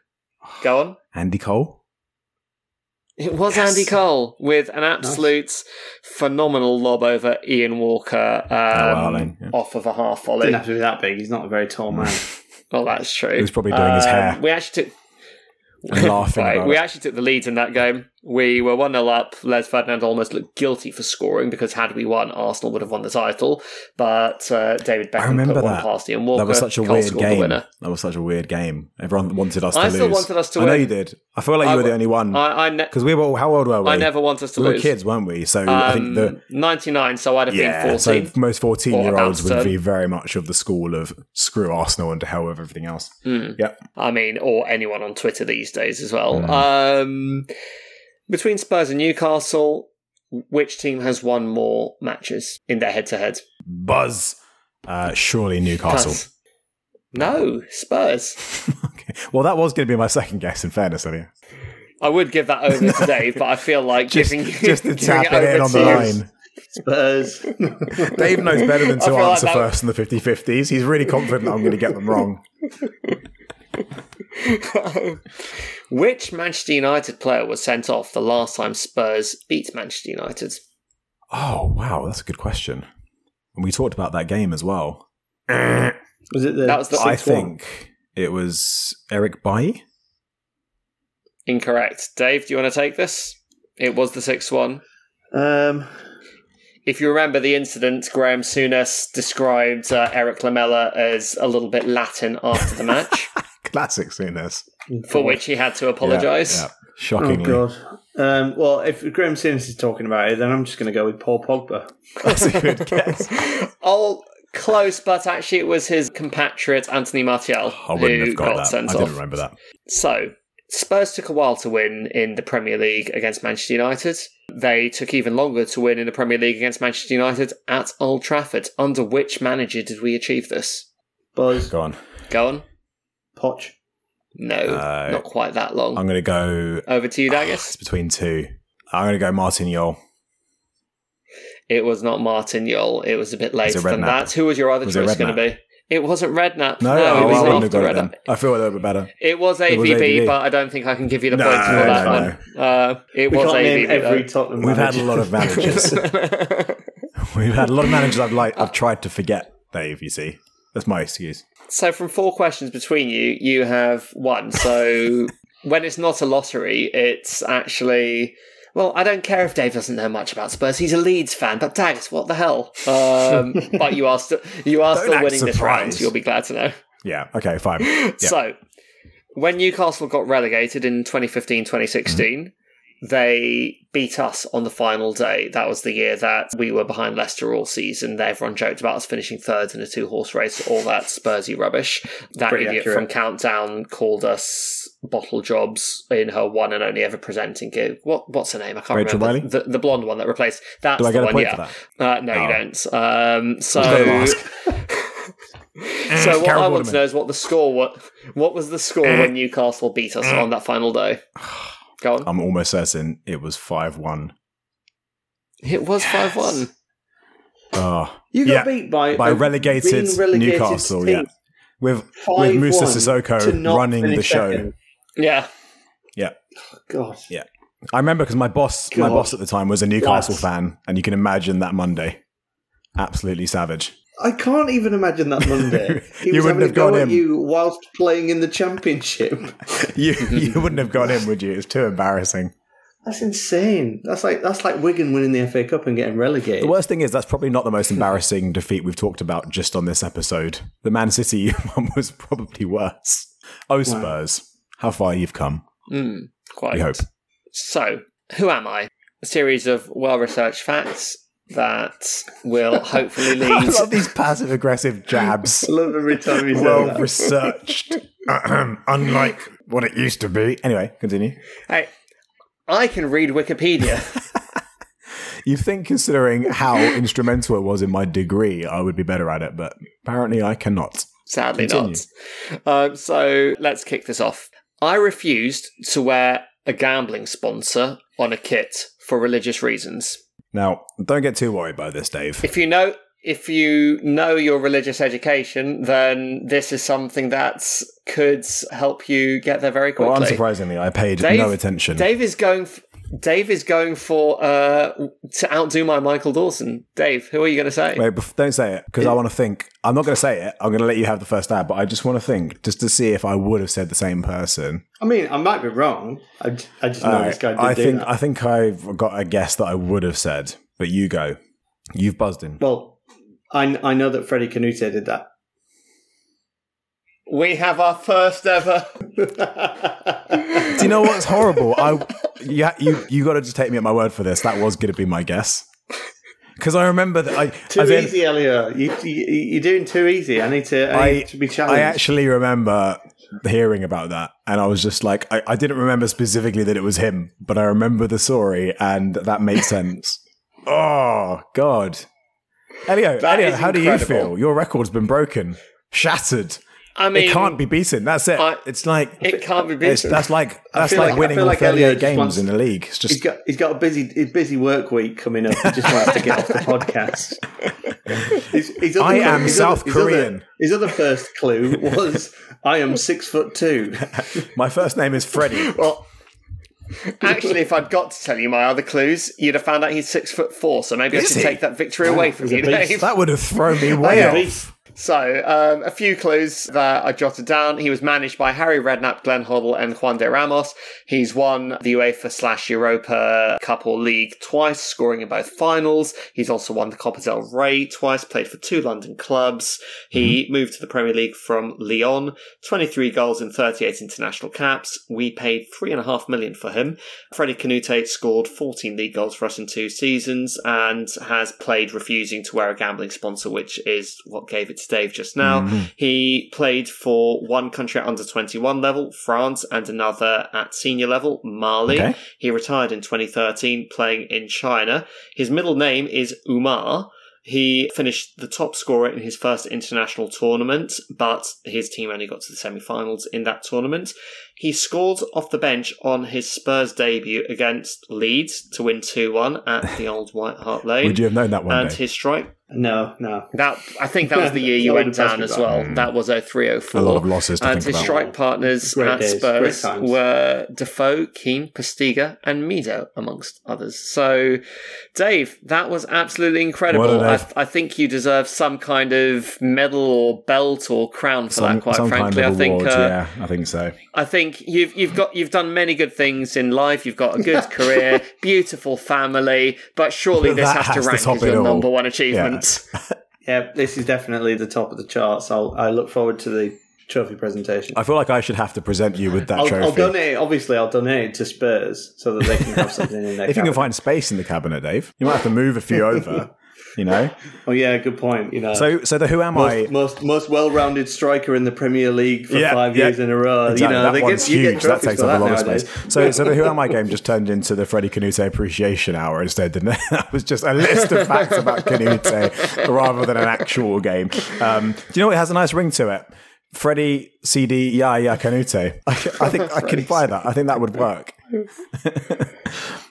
Go on. Andy Cole? It was Yes. Andy Cole with an absolute phenomenal lob over Ian Walker um, wow, then, yeah. off of a half volley. Didn't have to be that big. He's not a very tall man. Well, that's true. He was probably doing his Um, hair We actually took. laughing Right, we actually took the lead in that game. We were 1 0 up. Les Ferdinand almost looked guilty for scoring because had we won, Arsenal would have won the title. But uh, David Beckham I remember put one that. past Ian Walker. That was such a Cole weird game. That was such a weird game. Everyone wanted us to lose. I still wanted us to I know win. you did. I feel like you I were the only one. I, I, ne- Because we were, how old were we? I never wanted us to we were lose. kids, weren't we? So I think Um, the 99, so I'd have yeah, been 14. so most fourteen-year-olds would be very much of the school of screw Arsenal and to hell with everything else. Yep. I mean, or anyone on Twitter these days as well. Mm. Um, between Spurs and Newcastle, which team has won more matches in their head to head? Buzz. Uh, surely Newcastle. No, Spurs. okay. Well, that was going to be my second guess. In fairness, Elliot. I would give that over to Dave, but I feel like Just, giving just to giving tap it in over on the to you- line. Spurs. Dave knows better than to feel like answer that- first in the 50-50s. He's really confident I'm going to get them wrong. Which Manchester United player was sent off the last time Spurs beat Manchester United? Oh, wow. That's a good question. And we talked about that game as well. was it the That was the- I 6-1? think it was Eric Bailly. Incorrect. Dave, do you want to take this? It was the sixth 1. Um, If you remember the incident, Graham Souness described uh, Erik Lamela as a little bit Latin after the match, Classic Souness. for which he had to apologise. Yeah, yeah. oh Shockingly. god. Um, well, if Graham Sims is talking about it, then I'm just going to go with Paul Pogba. That's a good guess. I'll Close, but actually, it was his compatriot Anthony Martial I wouldn't who have got that. sent I off. didn't remember that. So, Spurs took a while to win in the Premier League against Manchester United. They took even longer to win in the Premier League against Manchester United at Old Trafford. Under which manager did we achieve this? Buzz, Go on. Go on. Poch. No, Uh, not quite that long. I'm going to go. Over to you, It's between two. I'm going to go Martin Jol. It was not Martin Jol. It was a bit later than that. Who was your other Was choice going to be? It wasn't Redknapp. No, No, it was I wouldn't have after got it Redknapp. then. I feel a little bit better. It was It AVB, was AVB. but I don't think I can give you the No, points for no, that no. one. Uh, it We was can't name AVB. every though. Tottenham We've had a lot of managers. We've had a lot of managers I've like I've tried to forget, Dave, you see. That's my excuse. So, from four questions between you, you have one. So, when it's not a lottery, it's actually. Well, I don't care if Dave doesn't know much about Spurs. He's a Leeds fan, but Dags, what the hell? Um, but you are still you are Don't still winning this round. surprised. You'll be glad to know. Yeah, okay, fine. Yeah. So, when Newcastle got relegated in 2015 2016, they beat us on the final day. That was the year that we were behind Leicester all season. Everyone joked about us finishing third in a two horse race, all that Spursy rubbish. That Pretty idiot accurate. from Countdown called us bottle jobs in her one and only ever presenting gig. What what's her name? I can't Rachel remember. Riley? The, the blonde one that replaced. That's Do I the get a one, point yeah. for that? Uh, no, Oh. you don't. Um, so, so what Carol I want to know is what the score. What what was the score when Newcastle beat us on that final day? Go on. I'm almost certain it was 5 1. It was five one. Oh, You got Yeah, beat by by relegated, relegated Newcastle, team. yeah. With, with 5-1 Moussa Sissoko running the show. second. Yeah. Yeah. God. Yeah. I remember because my boss, my boss at the time was a Newcastle What? fan, and you can imagine that Monday. Absolutely savage. I can't even imagine that Monday. He You was wouldn't having have a go gone at in. you whilst playing in the championship. You you wouldn't have gone in, would you? It's too embarrassing. That's insane. That's like that's like Wigan winning the FA Cup and getting relegated. The worst thing is that's probably not the most embarrassing defeat we've talked about just on this episode. The Man City one was probably worse. Oh Spurs, how far you've come. Mm, quite. We hope. So, who am I? A series of well researched facts that will hopefully lead. I lead. love these passive aggressive jabs. I love every time you say well that. researched. Unlike what it used to be. Anyway, continue. hey, I can read Wikipedia. You think, considering how instrumental it was in my degree, I would be better at it, but apparently I cannot. Sadly Continue. not. Um, so let's kick this off. I refused to wear a gambling sponsor on a kit for religious reasons. Now, don't get too worried by this, Dave. If you know if you know your religious education, then this is something that could help you get there very quickly. Well, unsurprisingly, I paid Dave- no attention. Dave is going. F- Dave is going for uh, to outdo my Michael Dawson. Dave, who are you going to say? Wait, bef- don't say it because I want to think. I'm not going to say it. I'm going to let you have the first stab, but I just want to think just to see if I would have said the same person. I mean, I might be wrong. I just know All this guy did I do think that. I think I've got a guess that I would have said, but you go. You've buzzed in. well, I, I know that Freddie Kanouté did that. We have our first ever. Do you know what's horrible? I yeah, you you got to just take me at my word for this. That was going to be my guess because I remember that I Too as in, easy, Elliot. You, you, you're doing too easy. I need to, I, I- need to be challenged. I actually remember hearing about that, and I was just like, I, I didn't remember specifically that it was him, but I remember the story, and that made sense. oh God, Elio, That Elio, is how do you feel? Your record's been broken, shattered. I mean, it can't be beaten. That's it. I- it's like It can't be beaten. that's like that's like, like- winning like Elio 38 just games wants- in the league. It's He's just got he's got a busy busy work week coming up. He just wants to get off the podcast. His, his I am his South other, his other- Korean. His other first clue was I am six foot two. my first name is Freddie. well, actually, if I'd got to tell you my other clues, you'd have found out he's six foot four. So maybe Is I should he? take that victory away from he's you. Dave. That would have thrown me way off. So, um, a few clues that I jotted down. He was managed by Harry Redknapp, Glenn Hoddle, and Juan de Ramos. He's won the UEFA slash Europa Cup or League twice, scoring in both finals. He's also won the Copa del Rey twice, played for two London clubs. He moved to the Premier League from Lyon, 23 goals in 38 international caps. We paid three and a half million for him. Freddie Kanouté scored 14 league goals for us in two seasons and has played refusing to wear a gambling sponsor, which is what gave it to Dave just now. Mm-hmm. He played for one country at under 21 level, France, and another at senior level, Mali. Okay. He retired in 2013 playing in China. His middle name is Oumar. He finished the top scorer in his first international tournament, but his team only got to the semi finals in that tournament. He scored off the bench on his Spurs debut against Leeds to win 2 1 at the old White Hart Lane. Would you have known that one and day? his strike No, no. that I think that was the year you went down as impressed me well. That was 0304. A lot of losses to and think his about. strike partners Great at days, Spurs were Defoe, Keane, Postiga, and Mido, amongst others. So, Dave, that was absolutely incredible. What a I, day. I think you deserve some kind of medal or belt or crown for that. Quite some frankly, kind of I think. award, uh, yeah, I think so. I think you've you've got you've done many good things in life. You've got a good career, beautiful family, but surely But this has to has to rank top as your all. number one achievement. Yeah, this is definitely the top of the charts. I'll, I look forward to the trophy presentation. I feel like I should have to present you with that I'll, trophy. I'll donate. Obviously, I'll donate to Spurs so that they can have something in their. if you can find space in the cabinet, Dave, you might have to move a few over. You know. Oh yeah, good point. You know, So, so the who am I? most most, most well-rounded striker in the Premier League for Yeah, five yeah. years in a row. Exactly. You know, that one's get, huge. That takes up a lot of space. So, so the Who Am I game just turned into the Freddie Kanouté appreciation hour instead, didn't it? That was just a list of facts about Kanouté rather than an actual game. Um, do you know what has a nice ring to it? Freddie CD Yeah Yeah Kanouté. I, I think I can buy that. I think that would work.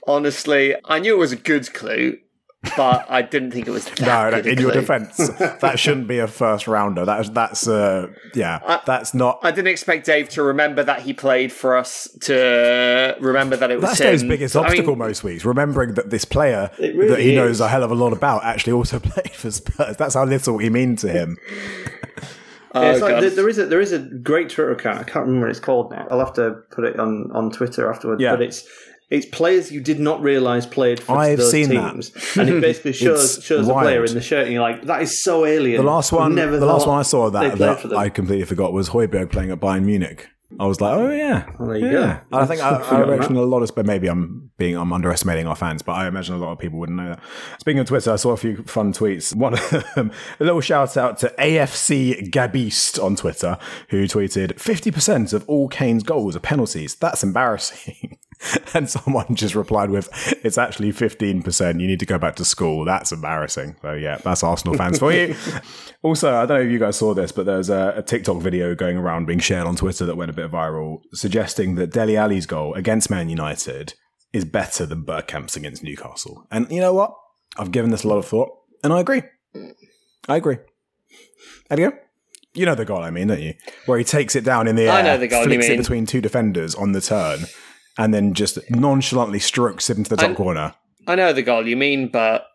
Honestly, I knew it was a good clue, but I didn't think it was that No, no, good a in your defence, that shouldn't be a first rounder. That's that's uh, yeah, that's not. I didn't expect Dave to remember that he played for us, to remember that it was That's Dave's him. biggest I mean, obstacle most weeks. Remembering that this player really that he is. knows a hell of a lot about actually also played for Spurs. That's how little we mean to him. Yeah, it's Oh, like there, there is a there is a great Twitter account. I can't remember what it's called now. I'll have to put it on, on Twitter afterwards. Yeah. But it's it's players you did not realise played for I've those seen that. teams, and it basically shows shows a player in the shirt, and you're like, that is so alien. The last one, never the last one I saw that that. I completely forgot was Højbjerg playing at Bayern Munich. I was like, oh yeah, Well, there you yeah. I think I, I imagine a lot of, but maybe I'm being I'm underestimating our fans, but I imagine a lot of people wouldn't know that. Speaking of Twitter, I saw a few fun tweets. One of them, a little shout out to AFC Gabiste on Twitter, who tweeted, "50% of all Kane's goals are penalties. That's embarrassing." And someone just replied with, "It's actually fifteen percent. You need to go back to school. That's embarrassing." So yeah, that's Arsenal fans for you. Also, I don't know if you guys saw this, but there's a, a TikTok video going around being shared on Twitter that went a bit viral, suggesting that Dele Alli's goal against Man United is better than Bergkamp's against Newcastle. And you know what? I've given this a lot of thought, and I agree. I agree. There you know the goal I mean, don't you? Where he takes it down in the air, I know the goal you flicks it mean. between two defenders on the turn, and then just nonchalantly strokes it into the top I'm- corner. I know the goal you mean, but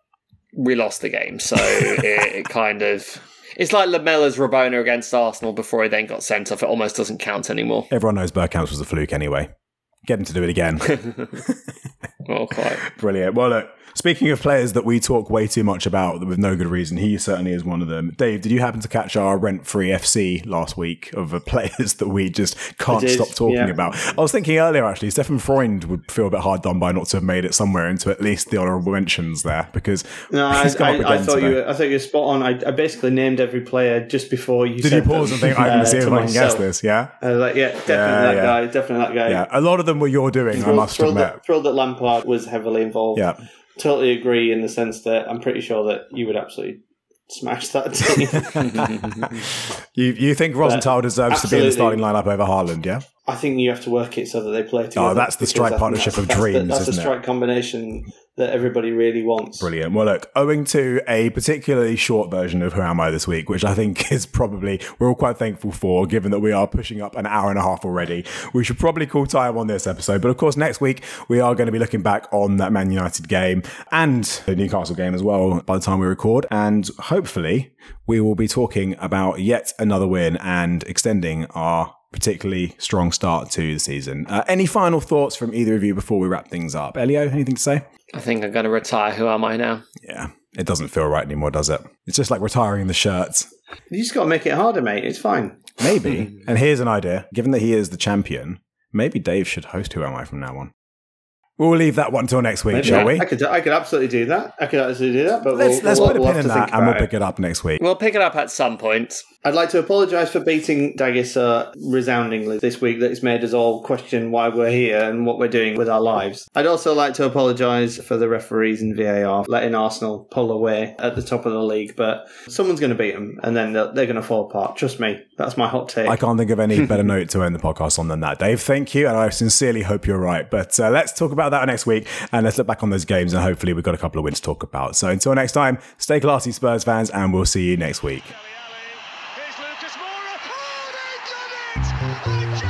we lost the game, so it, it kind of. It's like Lamela's Rabona against Arsenal before he then got sent off. It almost doesn't count anymore. Everyone knows Bergkamp's was a fluke anyway. Get him to do it again. Well, quite. Brilliant. Well, look, speaking of players that we talk way too much about with no good reason, he certainly is one of them. Dave, did you happen to catch our rent free FC last week of the players that we just can't did, stop talking yeah. about? I was thinking earlier, actually, Stefan Freund would feel a bit hard done by not to have made it somewhere into at least the honourable mentions there because No, I, he's come up I, I thought today. you. Were, I thought you were spot on. I, I basically named every player just before you. Did you pause them, and think, I'm going uh, to see if to I can guess this? Yeah? I like, yeah, definitely Yeah, that yeah. guy. Definitely that guy. Yeah. A lot of them were your doing, I must thrilled admit. Thrilled that Lampard was heavily involved. Yeah. Totally agree in the sense that I'm pretty sure that you would absolutely smash that team. You, you think Rosenthal deserves to be in the absolutely. starting lineup over Haaland, yeah? I think you have to work it so that they play together. Oh, that's the strike partnership that's- of that's the- dreams, That's isn't the it? strike combination that everybody really wants. Brilliant. Well, look, owing to a particularly short version of Who Am I this week, which I think is probably, we're all quite thankful for, given that we are pushing up an hour and a half already. We should probably call time on this episode. But of course, next week, we are going to be looking back on that Man United game and the Newcastle game as well by the time we record. And hopefully, we will be talking about yet another win and extending our particularly strong start to the season. Uh, any final thoughts from either of you before we wrap things up? Elio, anything to say? I think I'm going to retire. Who am I now? Yeah, it doesn't feel right anymore, does it? It's just like retiring the shirts. You just got to make it harder, mate. It's fine. Maybe. and here's an idea. Given that he is the champion, maybe Dave should host Who Am I from now on. We'll leave that one till next week, Maybe. shall we? I could, I could absolutely do that. I could absolutely do that. But Let's, we'll, let's we'll, put a we'll pin have in to that and we'll about it. pick it up next week. We'll pick it up at some point. I'd like to apologise for beating Dagisa resoundingly this week. That it's made us all question why we're here and what we're doing with our lives. I'd also like to apologise for the referees and VAR letting Arsenal pull away at the top of the league. But someone's going to beat them, and then they're, they're going to fall apart. Trust me, that's my hot take. I can't think of any better note to end the podcast on than that. Dave, thank you. And I sincerely hope you're right. But uh, let's talk about that next week and let's look back on those games and hopefully we've got a couple of wins to talk about. So until next time, stay classy, Spurs fans, and we'll see you next week. Here's